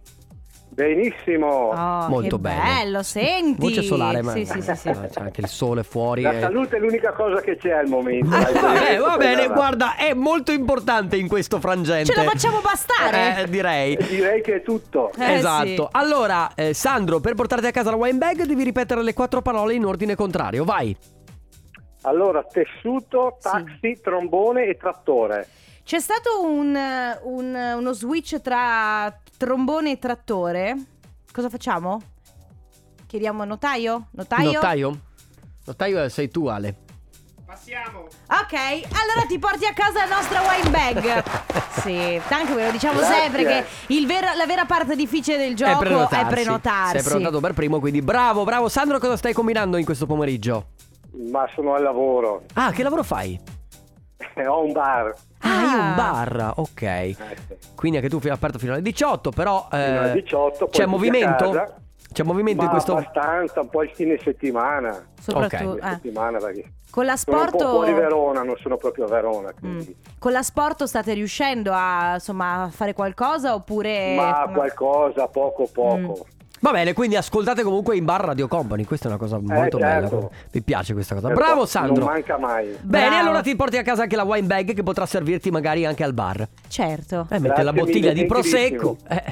[SPEAKER 9] Benissimo.
[SPEAKER 1] Oh,
[SPEAKER 2] Molto
[SPEAKER 1] che
[SPEAKER 2] bene.
[SPEAKER 1] bello, senti.
[SPEAKER 2] Voce solare, ma
[SPEAKER 1] Sì, sì, sì, sì.
[SPEAKER 2] Ah, c'è anche il sole fuori.
[SPEAKER 9] La
[SPEAKER 2] eh.
[SPEAKER 9] salute è l'unica cosa che c'è al momento.
[SPEAKER 2] Ah, vabbè, va bene, guarda, è molto importante in questo frangente.
[SPEAKER 1] Ce la facciamo bastare.
[SPEAKER 2] Eh, direi.
[SPEAKER 9] Direi che è tutto.
[SPEAKER 1] Eh,
[SPEAKER 2] esatto.
[SPEAKER 1] sì.
[SPEAKER 2] Allora, eh, Sandro, per portarti a casa la wine bag devi ripetere le quattro parole in ordine contrario. Vai.
[SPEAKER 9] Allora, tessuto, taxi, trombone e trattore.
[SPEAKER 1] C'è stato un, un- uno switch tra trombone e trattore. Cosa facciamo? Chiediamo a notaio? Notaio?
[SPEAKER 2] Notaio? Notaio sei tu, Ale.
[SPEAKER 1] Ok, allora ti porti a casa la nostra wine bag. sì, tanto ve lo diciamo
[SPEAKER 9] Grazie.
[SPEAKER 1] sempre che il vero- la vera parte difficile del gioco è prenotarsi.
[SPEAKER 2] Sei prenotato per primo, quindi bravo, bravo. Sandro, cosa stai combinando in questo pomeriggio?
[SPEAKER 9] Ma sono al lavoro.
[SPEAKER 2] Ah, che lavoro fai?
[SPEAKER 9] Ho un bar.
[SPEAKER 2] Ah, io
[SPEAKER 1] Ah.
[SPEAKER 2] un bar, ok.
[SPEAKER 9] Eh, sì.
[SPEAKER 2] Quindi anche tu fai aperto fino alle 18, però eh,
[SPEAKER 9] Fino alle 18, poi
[SPEAKER 2] c'è
[SPEAKER 9] a
[SPEAKER 2] movimento? C'è movimento
[SPEAKER 9] Ma
[SPEAKER 2] in questo
[SPEAKER 9] abbastanza, un po' il fine settimana.
[SPEAKER 1] Soprattutto
[SPEAKER 2] Ok.
[SPEAKER 1] eh.
[SPEAKER 9] settimana perché
[SPEAKER 1] con la
[SPEAKER 9] sono un po' fuori Verona, non sono proprio a Verona.
[SPEAKER 1] Mm.
[SPEAKER 9] Quindi.
[SPEAKER 1] Con la sport state riuscendo a insomma a fare qualcosa oppure
[SPEAKER 9] Ma qualcosa, poco poco.
[SPEAKER 2] Va bene, quindi ascoltate comunque in bar Radio Company, questa è una cosa molto
[SPEAKER 9] certo.
[SPEAKER 2] bella. Mi piace questa cosa.
[SPEAKER 9] Certo,
[SPEAKER 2] Bravo Sandro.
[SPEAKER 9] Non manca mai.
[SPEAKER 2] Bene,
[SPEAKER 1] Bravo.
[SPEAKER 2] allora ti porti a casa anche la wine bag che potrà servirti magari anche al bar.
[SPEAKER 1] Certo.
[SPEAKER 2] Eh, metti la bottiglia
[SPEAKER 9] mille,
[SPEAKER 2] di prosecco. Eh,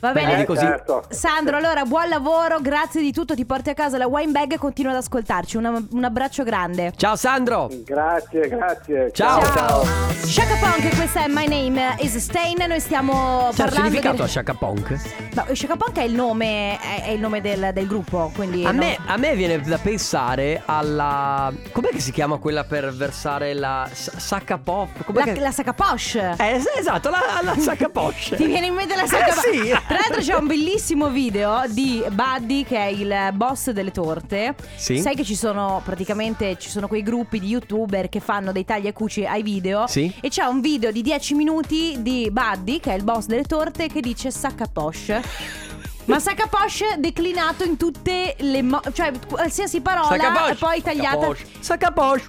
[SPEAKER 1] Va bene.
[SPEAKER 9] Eh,
[SPEAKER 2] così.
[SPEAKER 9] certo.
[SPEAKER 1] Sandro, allora buon lavoro, grazie di tutto, ti porti a casa la wine bag e continua ad ascoltarci. Una- un abbraccio grande.
[SPEAKER 2] Ciao Sandro.
[SPEAKER 9] Grazie, grazie.
[SPEAKER 2] Ciao.
[SPEAKER 1] Ciao. Shaka Punk, questa è My Name is Stain. Noi stiamo
[SPEAKER 2] C'è il
[SPEAKER 1] parlando
[SPEAKER 2] significato
[SPEAKER 1] di...
[SPEAKER 2] a Shaka Punk?
[SPEAKER 1] No, Shaka Punk è il nome, è, è il nome del, del gruppo, quindi
[SPEAKER 2] A
[SPEAKER 1] no-
[SPEAKER 2] me, a me viene da pensare alla. Com'è che si chiama quella per versare la sacca pop? Com'è
[SPEAKER 1] la,
[SPEAKER 2] che-
[SPEAKER 1] la sacca poche.
[SPEAKER 2] Eh, esatto, la, la sacca poche.
[SPEAKER 1] Ti viene in mente la sacca
[SPEAKER 2] Eh, sì.
[SPEAKER 1] Tra l'altro c'è un bellissimo video di Buddy che è il boss delle torte.
[SPEAKER 2] Sì.
[SPEAKER 1] Sai che ci sono praticamente ci sono quei gruppi di youtuber che fanno dei tagli e cuci ai video.
[SPEAKER 2] Sì.
[SPEAKER 1] E c'è un video di 10 minuti di Buddy, che è il boss delle torte, che dice sacca poche. Ma sacca poche declinato in tutte le mo- cioè qualsiasi parola e poi tagliata
[SPEAKER 2] Sacca poche.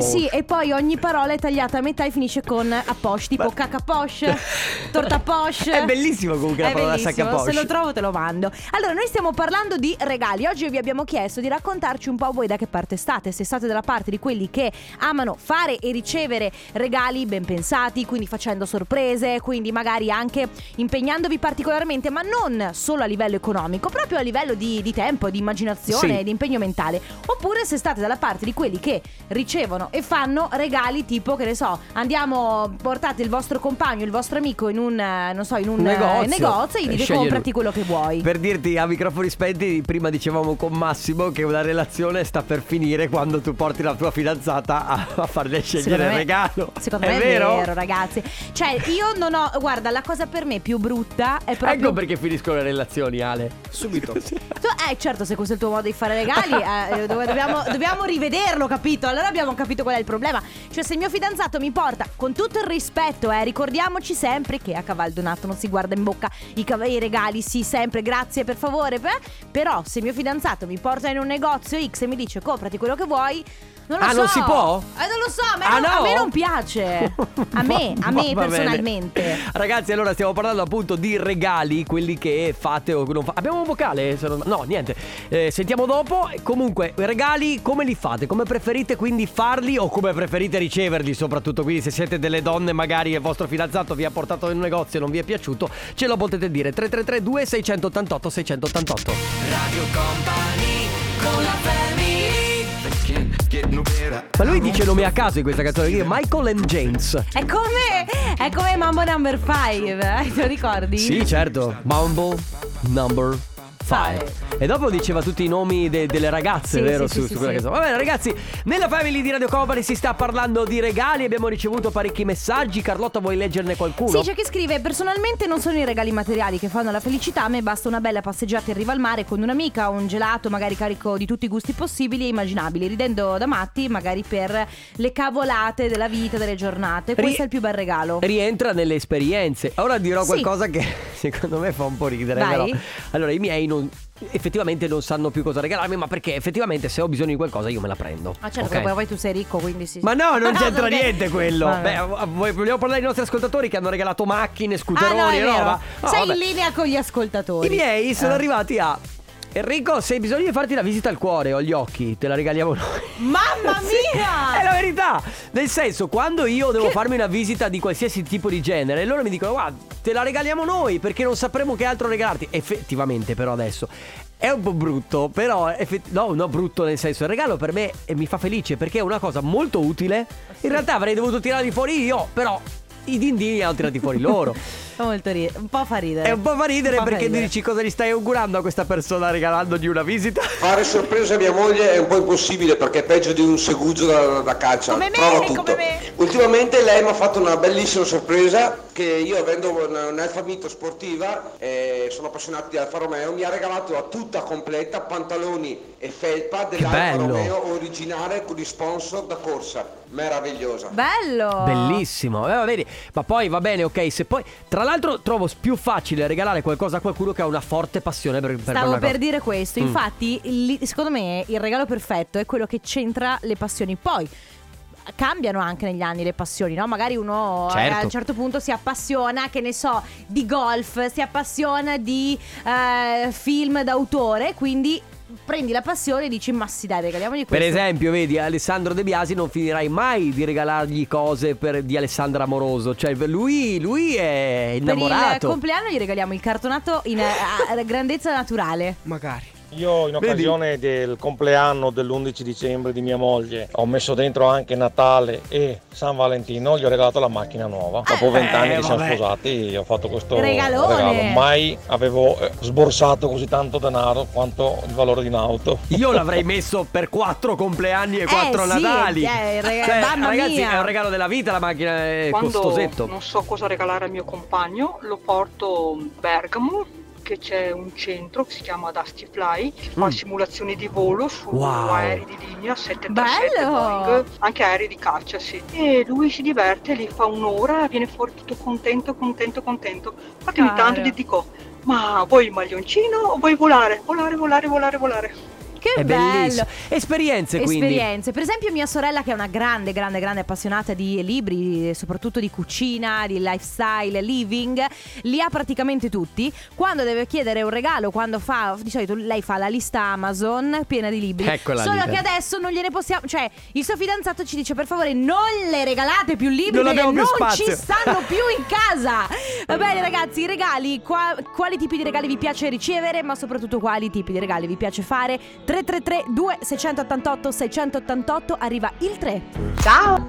[SPEAKER 1] sì, e poi ogni parola è tagliata a metà e finisce con a poche, tipo
[SPEAKER 2] Beh.
[SPEAKER 1] caca poche, torta poche.
[SPEAKER 2] È bellissimo comunque la
[SPEAKER 1] È
[SPEAKER 2] parola
[SPEAKER 1] bellissimo,
[SPEAKER 2] sacca poche.
[SPEAKER 1] Se lo trovo te lo mando. Allora, noi stiamo parlando di regali. Oggi vi abbiamo chiesto di raccontarci un po' voi da che parte state. Se state dalla parte di quelli che amano fare e ricevere regali ben pensati, quindi facendo sorprese, quindi magari anche impegnandovi particolarmente, ma non solo a livello economico, proprio a livello di, di tempo, di immaginazione
[SPEAKER 2] Sì.
[SPEAKER 1] e di impegno mentale. Oppure se state dalla parte di quelli che ricevono e fanno regali tipo, che ne so, andiamo, portate il vostro compagno, il vostro amico in un, eh, non so, in un,
[SPEAKER 2] Un
[SPEAKER 1] eh,
[SPEAKER 2] negozio.
[SPEAKER 1] negozio e gli
[SPEAKER 2] E
[SPEAKER 1] dite comprati quello che vuoi.
[SPEAKER 2] Per dirti a microfoni spenti, prima dicevamo con Massimo che una relazione sta per finire quando tu porti la tua fidanzata a, a farle scegliere
[SPEAKER 1] Secondo
[SPEAKER 2] il
[SPEAKER 1] me-
[SPEAKER 2] regalo.
[SPEAKER 1] Secondo
[SPEAKER 2] è
[SPEAKER 1] me
[SPEAKER 2] vero?
[SPEAKER 1] è vero, ragazzi. Cioè, io non ho. Guarda, la cosa per me più brutta è proprio.
[SPEAKER 2] Ecco perché finiscono le relazioni, Ale.
[SPEAKER 4] Subito.
[SPEAKER 1] Tu- eh, certo, se questo è il tuo modo di fare regali, eh, dobbiamo, dobbiamo rivederlo, capito? Allora abbiamo capito qual è il problema. Cioè, se il mio fidanzato mi porta, con tutto il rispetto, eh, ricordiamoci sempre che a cavallo donato non si guarda in bocca i, cav- i regali, sì, sempre, grazie, per favore. beh. Però, se il mio fidanzato mi porta in un negozio X e mi dice comprati quello che vuoi. Non lo
[SPEAKER 2] Ah,
[SPEAKER 1] so.
[SPEAKER 2] non si può?
[SPEAKER 1] Eh, non lo so, a me,
[SPEAKER 2] Ah,
[SPEAKER 1] non, a
[SPEAKER 2] no?
[SPEAKER 1] me non piace. A me, a me
[SPEAKER 2] Va bene.
[SPEAKER 1] personalmente.
[SPEAKER 2] Ragazzi, allora stiamo parlando appunto di regali, quelli che fate o che non fate. Abbiamo un vocale? Non- No, niente. Eh, sentiamo dopo. Comunque, regali come li fate? Come preferite quindi farli o come preferite riceverli? Soprattutto quindi se siete delle donne, magari il vostro fidanzato vi ha portato in un negozio e non vi è piaciuto, ce lo potete dire. 333 2688 688.
[SPEAKER 3] Radio Company con la family
[SPEAKER 2] Ma lui dice nomi a caso in questa canzone. Io, Michael and James.
[SPEAKER 1] È come, è come Mambo Number 5, eh, te lo ricordi?
[SPEAKER 2] Sì, certo. Mumble number 5. E dopo diceva tutti i nomi de- delle ragazze,
[SPEAKER 1] Sì,
[SPEAKER 2] vero?
[SPEAKER 1] sì,
[SPEAKER 2] su,
[SPEAKER 1] sì,
[SPEAKER 2] su
[SPEAKER 1] sì,
[SPEAKER 2] quella
[SPEAKER 1] sì.
[SPEAKER 2] canzone. Va bene, ragazzi, nella family di Radio Company si sta parlando di regali. Abbiamo ricevuto parecchi messaggi. Carlotta, vuoi leggerne qualcuno?
[SPEAKER 1] Sì, c'è chi scrive: Personalmente non sono i regali materiali che fanno la felicità. A me basta una bella passeggiata in riva al mare con un'amica, un gelato, magari carico di tutti i gusti possibili e immaginabili, ridendo da matti, magari per le cavolate della vita, delle giornate.
[SPEAKER 2] Ri-
[SPEAKER 1] Questo è il più bel regalo.
[SPEAKER 2] Rientra nelle esperienze. Ora dirò
[SPEAKER 1] Sì.
[SPEAKER 2] qualcosa che secondo me fa un po' ridere.
[SPEAKER 1] Vai.
[SPEAKER 2] Però. Allora, i miei non. Effettivamente non sanno più cosa regalarmi, ma perché effettivamente se ho bisogno di qualcosa io me la prendo.
[SPEAKER 1] Ah, certo,
[SPEAKER 2] ok?
[SPEAKER 1] perché poi tu sei ricco, quindi sì.
[SPEAKER 2] Ma no, non c'entra
[SPEAKER 1] Ok.
[SPEAKER 2] niente quello.
[SPEAKER 1] Vabbè.
[SPEAKER 2] Beh, vogliamo parlare dei nostri ascoltatori che hanno regalato macchine,
[SPEAKER 1] Ah,
[SPEAKER 2] scooteroni
[SPEAKER 1] no,
[SPEAKER 2] e roba. No,
[SPEAKER 1] sei
[SPEAKER 2] vabbè.
[SPEAKER 1] in linea con gli ascoltatori.
[SPEAKER 2] I miei sono
[SPEAKER 1] Eh.
[SPEAKER 2] arrivati a. Enrico, se hai bisogno di farti la visita al cuore o agli occhi, te la regaliamo noi.
[SPEAKER 1] Mamma mia!
[SPEAKER 2] È la verità! Nel senso, quando io devo farmi una visita di qualsiasi tipo di genere, loro mi dicono: Guarda, te la regaliamo noi perché non sapremo che altro regalarti. Effettivamente, però, adesso. È un po' brutto, però effett- no, no brutto nel senso, il regalo per me eh, mi fa felice perché è una cosa molto utile. In realtà avrei dovuto tirarli fuori io, però i dindini li hanno tirati fuori loro.
[SPEAKER 1] Fa molto ridere. Un po' fa ridere.
[SPEAKER 2] È un po' fa ridere
[SPEAKER 1] po' fa
[SPEAKER 2] perché
[SPEAKER 1] ridere.
[SPEAKER 2] dici cosa gli stai augurando a questa persona regalandogli una visita.
[SPEAKER 10] Fare sorpresa a mia moglie è un po' impossibile perché è peggio di un segugio da, da caccia.
[SPEAKER 1] Come me,
[SPEAKER 10] Prova
[SPEAKER 1] come
[SPEAKER 10] tutto.
[SPEAKER 1] me.
[SPEAKER 10] Ultimamente lei mi ha fatto una bellissima sorpresa che io avendo un- un'Alfa Mito sportiva e sono appassionato di Alfa Romeo mi ha regalato a tutta completa pantaloni e felpa dell'Alfa. Romeo originale con gli sponsor da corsa. Meravigliosa.
[SPEAKER 1] Bello!
[SPEAKER 2] Bellissimo, eh, vedi? Ma poi va bene, ok. Se poi, tra l'altro, trovo più facile regalare qualcosa a qualcuno che ha una forte passione per, per
[SPEAKER 1] Stavo per
[SPEAKER 2] cosa.
[SPEAKER 1] dire questo,
[SPEAKER 2] Mm.
[SPEAKER 1] infatti li- secondo me il regalo perfetto è quello che c'entra le passioni. Poi cambiano anche negli anni le passioni, no? Magari uno eh,
[SPEAKER 2] Certo.
[SPEAKER 1] a un certo punto si appassiona, che ne so, di golf, si appassiona di eh, film d'autore, quindi prendi la passione e dici ma sì dai regaliamogli
[SPEAKER 2] Per
[SPEAKER 1] questo.
[SPEAKER 2] esempio, vedi, Alessandro De Biasi non finirai mai di regalargli cose per- di Alessandra Amoroso. Cioè, lui, lui è
[SPEAKER 1] per il
[SPEAKER 2] innamorato.
[SPEAKER 1] compleanno gli regaliamo il cartonato in eh, a grandezza naturale.
[SPEAKER 2] Magari.
[SPEAKER 11] Io in
[SPEAKER 2] Vedi?
[SPEAKER 11] occasione del compleanno dell'11 dicembre di mia moglie ho messo dentro anche Natale e San Valentino, gli ho regalato la macchina nuova. Dopo vent'anni
[SPEAKER 2] eh,
[SPEAKER 11] che siamo sposati ho fatto questo
[SPEAKER 1] Regalone.
[SPEAKER 11] regalo. Mai avevo eh, sborsato così tanto denaro quanto il valore di un'auto.
[SPEAKER 2] Io l'avrei messo per quattro compleanni e quattro
[SPEAKER 1] Eh, sì,
[SPEAKER 2] Natali.
[SPEAKER 1] eh, rega-
[SPEAKER 2] Cioè, ragazzi,
[SPEAKER 1] mia.
[SPEAKER 2] è un regalo della vita la macchina, è
[SPEAKER 12] Quando
[SPEAKER 2] costosetto.
[SPEAKER 12] non so cosa regalare al mio compagno, lo porto Bergamo, che c'è un centro che si chiama Dusty Fly, che fa
[SPEAKER 2] Mm.
[SPEAKER 12] simulazioni di volo su
[SPEAKER 2] Wow.
[SPEAKER 12] aerei di linea 737
[SPEAKER 1] Bello!
[SPEAKER 12] Boeing, anche aerei di caccia, sì. E lui si diverte, lì fa un'ora, viene fuori tutto contento, contento, contento. Infatti ogni tanto gli dico, ma vuoi il maglioncino o vuoi volare? Volare, volare, volare, volare.
[SPEAKER 1] Che
[SPEAKER 2] è
[SPEAKER 1] bello.
[SPEAKER 2] bellissimo. Esperienze quindi.
[SPEAKER 1] Esperienze. Per esempio mia sorella che è una grande, grande, grande appassionata di libri, soprattutto di cucina, di lifestyle, living, li ha praticamente tutti. Quando deve chiedere un regalo, quando fa, di solito lei fa la lista Amazon piena di libri.
[SPEAKER 2] Eccola
[SPEAKER 1] Solo
[SPEAKER 2] lì.
[SPEAKER 1] che adesso non gliene possiamo, cioè il suo fidanzato ci dice per favore non le regalate più libri
[SPEAKER 2] Non
[SPEAKER 1] perché non
[SPEAKER 2] spazio."
[SPEAKER 1] ci stanno più in casa. Va bene ragazzi, i regali, qua- quali tipi di regali vi piace ricevere, ma soprattutto quali tipi di regali vi piace fare? 333 2688 688 arriva il 3.
[SPEAKER 6] Ciao.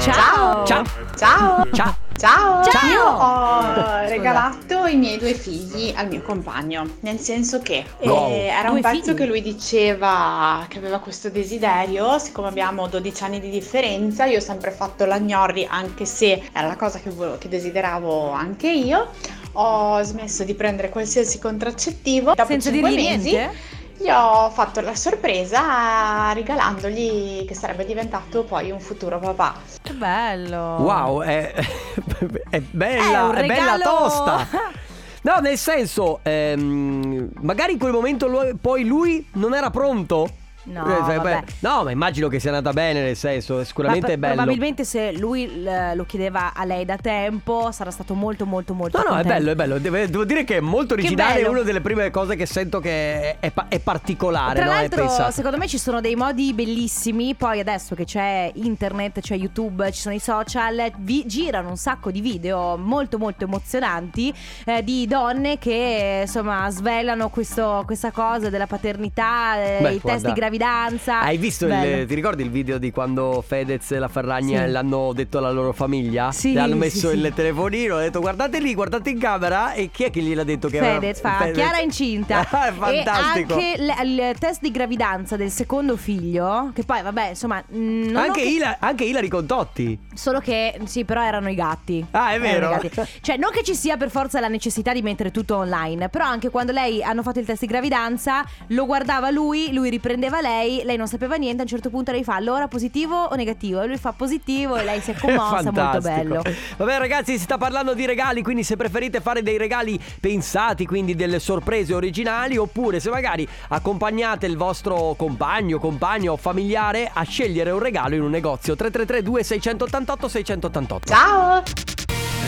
[SPEAKER 1] Ciao.
[SPEAKER 2] Ciao.
[SPEAKER 6] Ciao.
[SPEAKER 2] Ciao.
[SPEAKER 6] Ciao.
[SPEAKER 1] Ciao.
[SPEAKER 6] Io ho regalato i miei due figli al mio compagno, nel senso che eh,
[SPEAKER 2] Wow.
[SPEAKER 6] era un
[SPEAKER 1] Due
[SPEAKER 6] pezzo
[SPEAKER 1] figli?
[SPEAKER 6] che lui diceva che aveva questo desiderio, siccome abbiamo 12 anni di differenza, io ho sempre fatto la gnorri anche se era la cosa che, volevo- che desideravo anche io. Ho smesso di prendere qualsiasi contraccettivo. Dopo
[SPEAKER 1] Senza
[SPEAKER 6] cinque
[SPEAKER 1] dirgli
[SPEAKER 6] mesi
[SPEAKER 1] niente?
[SPEAKER 6] gli ho fatto la sorpresa regalandogli che sarebbe diventato poi un futuro papà.
[SPEAKER 1] Che bello.
[SPEAKER 2] Wow, è, è bella,
[SPEAKER 1] È
[SPEAKER 2] è bella tosta. No, nel senso, ehm, magari in quel momento lui- poi lui non era pronto.
[SPEAKER 1] No,
[SPEAKER 2] Eh, sai,
[SPEAKER 1] vabbè.
[SPEAKER 2] no, ma immagino che sia andata bene, nel senso, sicuramente
[SPEAKER 1] Ma
[SPEAKER 2] è bello.
[SPEAKER 1] Probabilmente se lui l- lo chiedeva a lei da tempo sarà stato molto molto molto
[SPEAKER 2] No, no, è
[SPEAKER 1] contento.
[SPEAKER 2] bello, è bello. Devo, devo dire che è molto originale. È
[SPEAKER 1] bello.
[SPEAKER 2] una delle prime cose che sento che è, è pa- è particolare.
[SPEAKER 1] Tra
[SPEAKER 2] no? È
[SPEAKER 1] l'altro,
[SPEAKER 2] pensato.
[SPEAKER 1] secondo me ci sono dei modi bellissimi. Poi adesso che c'è internet, c'è YouTube, ci sono i social, vi girano un sacco di video molto molto emozionanti eh, di donne che insomma svelano questo- questa cosa della paternità, eh,
[SPEAKER 2] Beh,
[SPEAKER 1] i test di gravidanza.
[SPEAKER 2] Hai visto il, ti ricordi il video di quando Fedez e la Ferragna
[SPEAKER 1] Sì.
[SPEAKER 2] l'hanno detto alla loro famiglia?
[SPEAKER 1] Sì,
[SPEAKER 2] Le hanno
[SPEAKER 1] sì,
[SPEAKER 2] messo
[SPEAKER 1] sì.
[SPEAKER 2] il telefonino, hanno detto guardate lì, guardate in camera e chi è che gliel'ha detto che
[SPEAKER 1] Fedez fa
[SPEAKER 2] Fedez.
[SPEAKER 1] Chiara incinta
[SPEAKER 2] è fantastico.
[SPEAKER 1] E anche l- il test di gravidanza del secondo figlio Che poi vabbè insomma mm,
[SPEAKER 2] anche,
[SPEAKER 1] che-
[SPEAKER 2] Ila- anche Ilari Contotti.
[SPEAKER 1] Solo che sì, però erano i gatti.
[SPEAKER 2] Ah, è vero.
[SPEAKER 1] Cioè, non che ci sia per forza la necessità di mettere tutto online, però anche quando lei hanno fatto il test di gravidanza, lo guardava lui, lui riprendeva lei, lei non sapeva niente, a un certo punto lei fa allora positivo o negativo? E lui fa positivo e lei si è commossa, molto bello.
[SPEAKER 2] Vabbè ragazzi si sta parlando di regali Quindi se preferite fare dei regali pensati Quindi delle sorprese originali Oppure se magari accompagnate il vostro compagno, compagno o familiare A scegliere un regalo in un negozio 3332 688 688
[SPEAKER 6] Ciao!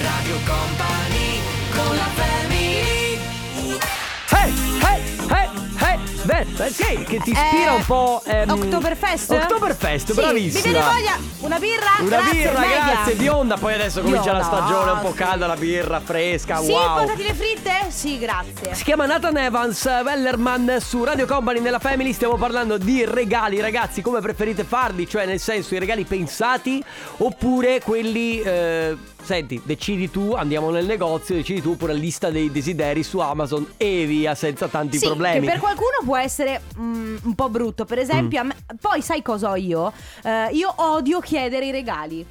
[SPEAKER 3] Radio Company con la family
[SPEAKER 2] Beh, sì, che ti ispira
[SPEAKER 1] Eh,
[SPEAKER 2] un po' ehm,
[SPEAKER 1] Oktoberfest?
[SPEAKER 2] Oktoberfest,
[SPEAKER 1] Sì,
[SPEAKER 2] bravissima
[SPEAKER 1] Mi viene voglia? Una birra?
[SPEAKER 2] Una
[SPEAKER 1] Grazie,
[SPEAKER 2] birra,
[SPEAKER 1] media.
[SPEAKER 2] grazie, bionda. Poi adesso comincia la stagione un po' calda, la birra fresca.
[SPEAKER 1] Sì,
[SPEAKER 2] wow.
[SPEAKER 1] patatine fritte? Sì, grazie.
[SPEAKER 2] Si chiama Nathan Evans Wellerman su Radio Company nella Family stiamo parlando di regali ragazzi come preferite farli cioè nel senso i regali pensati oppure quelli eh, senti decidi tu andiamo nel negozio decidi tu oppure lista dei desideri su Amazon e via senza tanti
[SPEAKER 1] sì,
[SPEAKER 2] problemi
[SPEAKER 1] Che per qualcuno può essere mm, un po' brutto. Per esempio,
[SPEAKER 2] Mm.
[SPEAKER 1] me- poi sai cosa ho io? Eh, io odio chiedere i regali.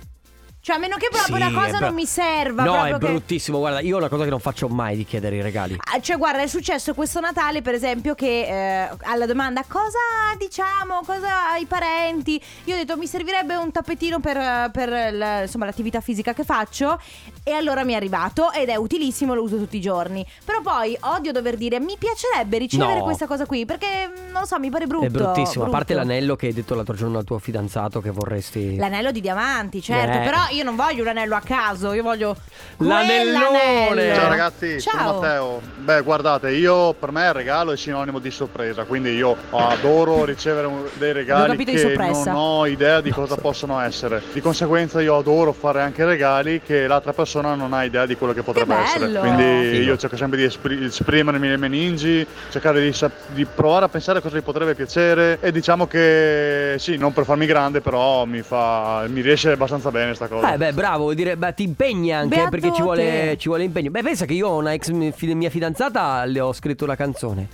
[SPEAKER 1] Cioè, a meno che proprio
[SPEAKER 2] Sì,
[SPEAKER 1] una
[SPEAKER 2] è
[SPEAKER 1] cosa
[SPEAKER 2] bra-
[SPEAKER 1] non mi serva.
[SPEAKER 2] no
[SPEAKER 1] proprio
[SPEAKER 2] è
[SPEAKER 1] che-
[SPEAKER 2] bruttissimo guarda io la cosa che non faccio mai di chiedere i regali
[SPEAKER 1] Ah, Cioè, guarda, è successo questo Natale, per esempio, che eh, alla domanda cosa diciamo, cosa ai parenti, io ho detto mi servirebbe un tappetino per, eh, per il- insomma, l'attività fisica che faccio. E allora mi è arrivato ed è utilissimo, lo uso tutti i giorni. Però poi odio dover dire mi piacerebbe ricevere
[SPEAKER 2] No.
[SPEAKER 1] questa cosa qui, perché mm, non lo so, mi pare brutto.
[SPEAKER 2] è bruttissimo a parte
[SPEAKER 1] brutto.
[SPEAKER 2] l'anello che hai detto l'altro giorno al tuo fidanzato che vorresti
[SPEAKER 1] L'anello di diamanti, certo,
[SPEAKER 2] Eh.
[SPEAKER 1] però io non voglio un anello a caso, io voglio
[SPEAKER 2] L'anellone!
[SPEAKER 13] Ciao ragazzi,
[SPEAKER 1] Ciao.
[SPEAKER 13] sono Matteo. Beh, guardate, io per me il regalo è sinonimo di sorpresa, quindi io adoro ricevere un- dei regali
[SPEAKER 1] di
[SPEAKER 13] che non ho idea di cosa possono essere. Di conseguenza io adoro fare anche regali che l'altra persona non ha idea di quello che potrebbe essere.
[SPEAKER 1] bello!
[SPEAKER 13] Quindi
[SPEAKER 2] Figo.
[SPEAKER 13] io cerco sempre di espri- esprimermi le meningi, cercare di, sap- di provare a pensare a cosa gli potrebbe piacere e diciamo che sì, non per farmi grande, però mi fa mi riesce abbastanza bene sta cosa.
[SPEAKER 2] Eh beh bravo vuol dire beh, ti impegni anche
[SPEAKER 1] Beato
[SPEAKER 2] perché ci vuole, ci vuole impegno. Beh pensa che io ho una ex mia fidanzata le ho scritto una canzone.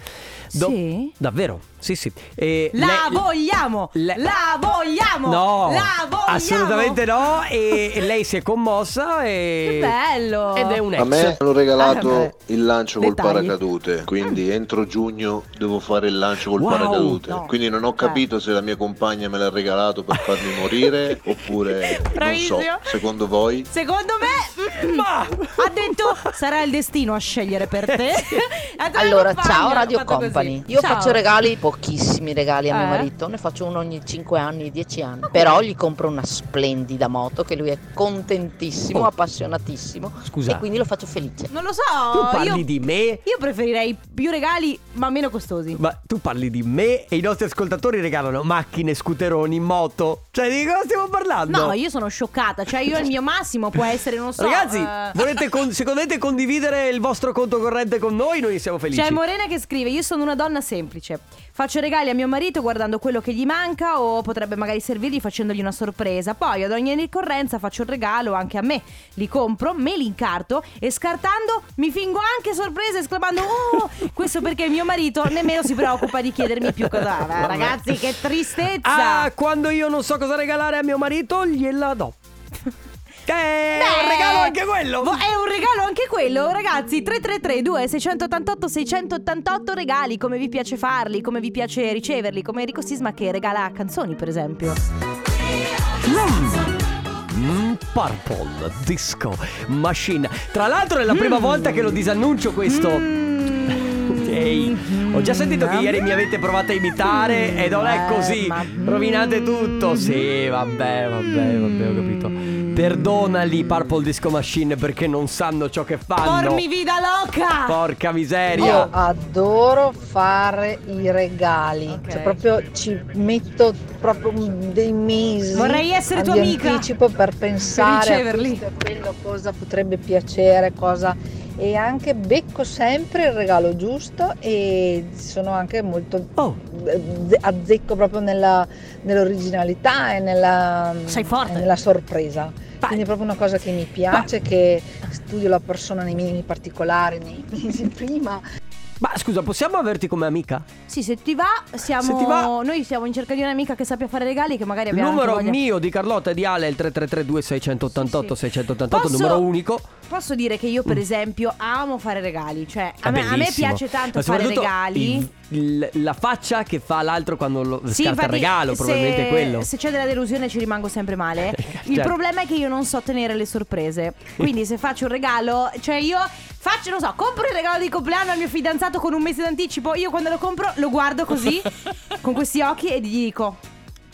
[SPEAKER 1] Sì?
[SPEAKER 2] Davvero Sì, sì. E
[SPEAKER 1] La
[SPEAKER 2] lei-
[SPEAKER 1] vogliamo!
[SPEAKER 2] le-
[SPEAKER 1] La vogliamo!
[SPEAKER 2] No,
[SPEAKER 1] La vogliamo!
[SPEAKER 2] assolutamente no. E e lei si è commossa e.
[SPEAKER 1] Che bello!
[SPEAKER 2] Ed è un ex.
[SPEAKER 14] A me hanno
[SPEAKER 1] Ah,
[SPEAKER 14] regalato
[SPEAKER 1] beh.
[SPEAKER 14] il lancio col
[SPEAKER 1] Dettagli.
[SPEAKER 14] paracadute, quindi entro giugno devo fare il lancio col
[SPEAKER 2] Wow.
[SPEAKER 14] paracadute.
[SPEAKER 1] No.
[SPEAKER 14] Quindi non ho capito se la mia compagna me l'ha regalato per farmi morire oppure non so.
[SPEAKER 1] Bravissimo.
[SPEAKER 14] Secondo voi?
[SPEAKER 1] Secondo me mm, ha detto sarà il destino a scegliere per te.
[SPEAKER 15] Allora, ciao
[SPEAKER 1] ha
[SPEAKER 15] Radio Company.
[SPEAKER 1] così.
[SPEAKER 15] Io
[SPEAKER 1] Ciao.
[SPEAKER 15] faccio regali, pochissimi regali a
[SPEAKER 1] Eh?
[SPEAKER 15] mio marito, ne faccio uno ogni 5 anni, 10 anni. Però gli compro una splendida moto che lui è contentissimo,
[SPEAKER 2] Oh.
[SPEAKER 15] appassionatissimo
[SPEAKER 2] Scusa.
[SPEAKER 15] e quindi lo faccio felice.
[SPEAKER 1] Non lo so.
[SPEAKER 2] Tu parli
[SPEAKER 1] io,
[SPEAKER 2] di me.
[SPEAKER 1] io preferirei più regali, ma meno costosi.
[SPEAKER 2] Ma tu parli di me e i nostri ascoltatori regalano macchine, scooteroni, moto. Cioè, di cosa stiamo parlando?
[SPEAKER 1] No, io sono scioccata. Cioè, io il mio massimo può essere, non so.
[SPEAKER 2] Ragazzi,
[SPEAKER 1] eh,
[SPEAKER 2] volete con- se volete condividere il vostro conto corrente con noi, noi siamo felici.
[SPEAKER 1] C'è Morena che scrive: Io sono una donna semplice. Faccio regali a mio marito guardando quello che gli manca, o potrebbe magari servirgli facendogli una sorpresa. Poi ad ogni ricorrenza faccio il regalo anche a me. Li compro, me li incarto e scartando mi fingo anche sorpresa, esclamando: Oh, questo perché mio marito nemmeno si preoccupa di chiedermi più cosa. Ragazzi, che tristezza!
[SPEAKER 2] Ah, quando io non so cosa regalare a mio marito, gliela do. Che è un regalo anche quello.
[SPEAKER 1] vo- È un regalo anche quello, ragazzi. 333 2688 688 regali, come vi piace farli, come vi piace riceverli, come Enrico Sisma che regala canzoni, per esempio.
[SPEAKER 2] Mm, Purple Disco Machine. Tra l'altro è la prima volta che lo disannuncio questo. Ehi, ho già sentito che ieri mi avete provato a imitare e non è così. Rovinate tutto. Sì, vabbè, vabbè, vabbè, ho capito. Perdonali Purple Disco Machine perché non sanno ciò che fanno.
[SPEAKER 1] Pormi vida loca!
[SPEAKER 2] Porca miseria.
[SPEAKER 16] Io adoro fare i regali, cioè proprio ci metto proprio dei mesi
[SPEAKER 1] Vorrei essere tua amica.
[SPEAKER 16] anticipo per pensare a questo e quello, cosa potrebbe piacere, cosa e anche becco sempre il regalo giusto e sono anche molto
[SPEAKER 2] Oh.
[SPEAKER 16] eh, azzecco proprio nella- nell'originalità e nella, e nella sorpresa. Quindi è proprio una cosa che mi piace, che studio la persona nei minimi particolari, nei mesi prima.
[SPEAKER 2] Ma scusa, possiamo averti come amica?
[SPEAKER 1] Sì, se ti va, siamo.
[SPEAKER 2] Se ti va-
[SPEAKER 1] Noi siamo in cerca di un'amica che sappia fare regali, che magari
[SPEAKER 2] Il
[SPEAKER 1] abbiamo. anche
[SPEAKER 2] numero
[SPEAKER 1] voglia-
[SPEAKER 2] mio di Carlotta e di Ale è il 3332 688 688,
[SPEAKER 1] Posso-
[SPEAKER 2] numero unico.
[SPEAKER 1] Posso dire che io, per esempio, amo fare regali. Cioè,
[SPEAKER 2] È
[SPEAKER 1] a me, a me
[SPEAKER 2] bellissimo.
[SPEAKER 1] piace tanto
[SPEAKER 2] Ma
[SPEAKER 1] fare
[SPEAKER 2] soprattutto
[SPEAKER 1] regali.
[SPEAKER 2] il- il- la faccia che fa l'altro quando lo
[SPEAKER 1] Sì,
[SPEAKER 2] scarta il
[SPEAKER 1] infatti,
[SPEAKER 2] regalo,
[SPEAKER 1] se-
[SPEAKER 2] probabilmente è quello.
[SPEAKER 1] Se c'è della delusione ci rimango sempre male. Il
[SPEAKER 2] Certo.
[SPEAKER 1] problema è che io non so tenere le sorprese. Quindi se faccio un regalo, cioè io faccio, non so, compro il regalo di compleanno al mio fidanzato con un mese d'anticipo. Io quando lo compro lo guardo così, con questi occhi e gli dico: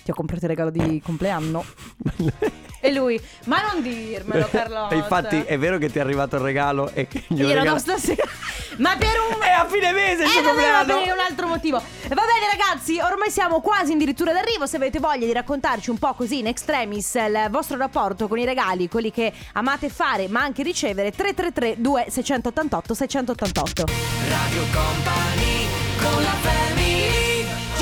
[SPEAKER 1] Ti ho comprato il regalo di compleanno. e lui, ma non dirmelo, Carlotta.
[SPEAKER 2] E infatti è vero che ti è arrivato il regalo e che glielo
[SPEAKER 1] Glielo do stasera. Ma per un.
[SPEAKER 2] È a fine mese il
[SPEAKER 1] Eh,
[SPEAKER 2] suo
[SPEAKER 1] ma
[SPEAKER 2] compleanno.
[SPEAKER 1] per un altro motivo. Va bene, ragazzi, ormai siamo quasi addirittura d'arrivo. Se avete voglia di raccontarci un po' così in extremis il vostro rapporto con i regali, quelli che amate fare, ma anche ricevere, 333 2688 688.
[SPEAKER 3] Radio Company con la family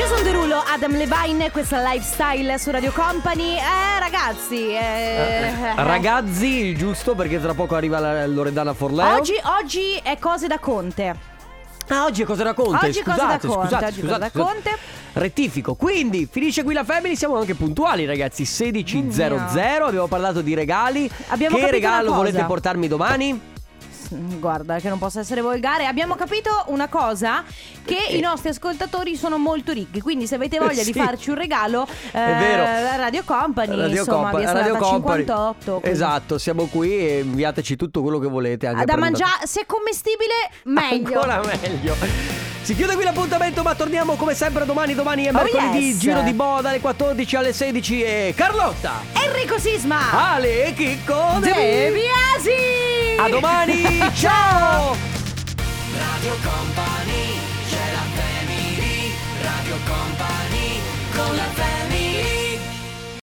[SPEAKER 1] Jason Derulo, Adam Levine, questa lifestyle su Radio Company. Eh, ragazzi, eh,
[SPEAKER 2] Ragazzi, giusto perché tra poco arriva la Loredana Forleo.
[SPEAKER 1] Oggi, oggi è cose da Conte.
[SPEAKER 2] Ah, oggi è cosa da Conte.
[SPEAKER 1] Oggi è cosa
[SPEAKER 2] scusate,
[SPEAKER 1] da Conte,
[SPEAKER 2] scusate,
[SPEAKER 1] oggi
[SPEAKER 2] scusate,
[SPEAKER 1] cosa da
[SPEAKER 2] scusate. Rettifico. Quindi, finisce qui la Family, siamo anche puntuali, ragazzi. 16.00, abbiamo parlato di regali.
[SPEAKER 1] Abbiamo
[SPEAKER 2] che regalo volete portarmi domani?
[SPEAKER 1] Guarda, che non possa essere volgare. Abbiamo capito una cosa: che i nostri ascoltatori sono molto ricchi. Quindi, se avete voglia
[SPEAKER 2] Sì.
[SPEAKER 1] di farci un regalo, eh,
[SPEAKER 2] vero.
[SPEAKER 1] la Radio Company,
[SPEAKER 2] Radio
[SPEAKER 1] insomma,
[SPEAKER 2] Compa-
[SPEAKER 1] via
[SPEAKER 2] Radio
[SPEAKER 1] Salata
[SPEAKER 2] Company.
[SPEAKER 1] 58. così.
[SPEAKER 2] Esatto, siamo qui e inviateci tutto quello che volete. Anche
[SPEAKER 1] Da mangiare, se è commestibile, meglio.
[SPEAKER 2] Ancora meglio. Si chiude qui l'appuntamento, ma torniamo come sempre domani. Domani è
[SPEAKER 1] Oh,
[SPEAKER 2] mercoledì,
[SPEAKER 1] yes.
[SPEAKER 2] giro di boa dalle 14 alle 16 e Carlotta,
[SPEAKER 1] Enrico Sisma,
[SPEAKER 2] Ale e Chicco
[SPEAKER 1] De. Biasi.
[SPEAKER 2] A domani, ciao!
[SPEAKER 3] Radio Company c'è la family Radio Company con la family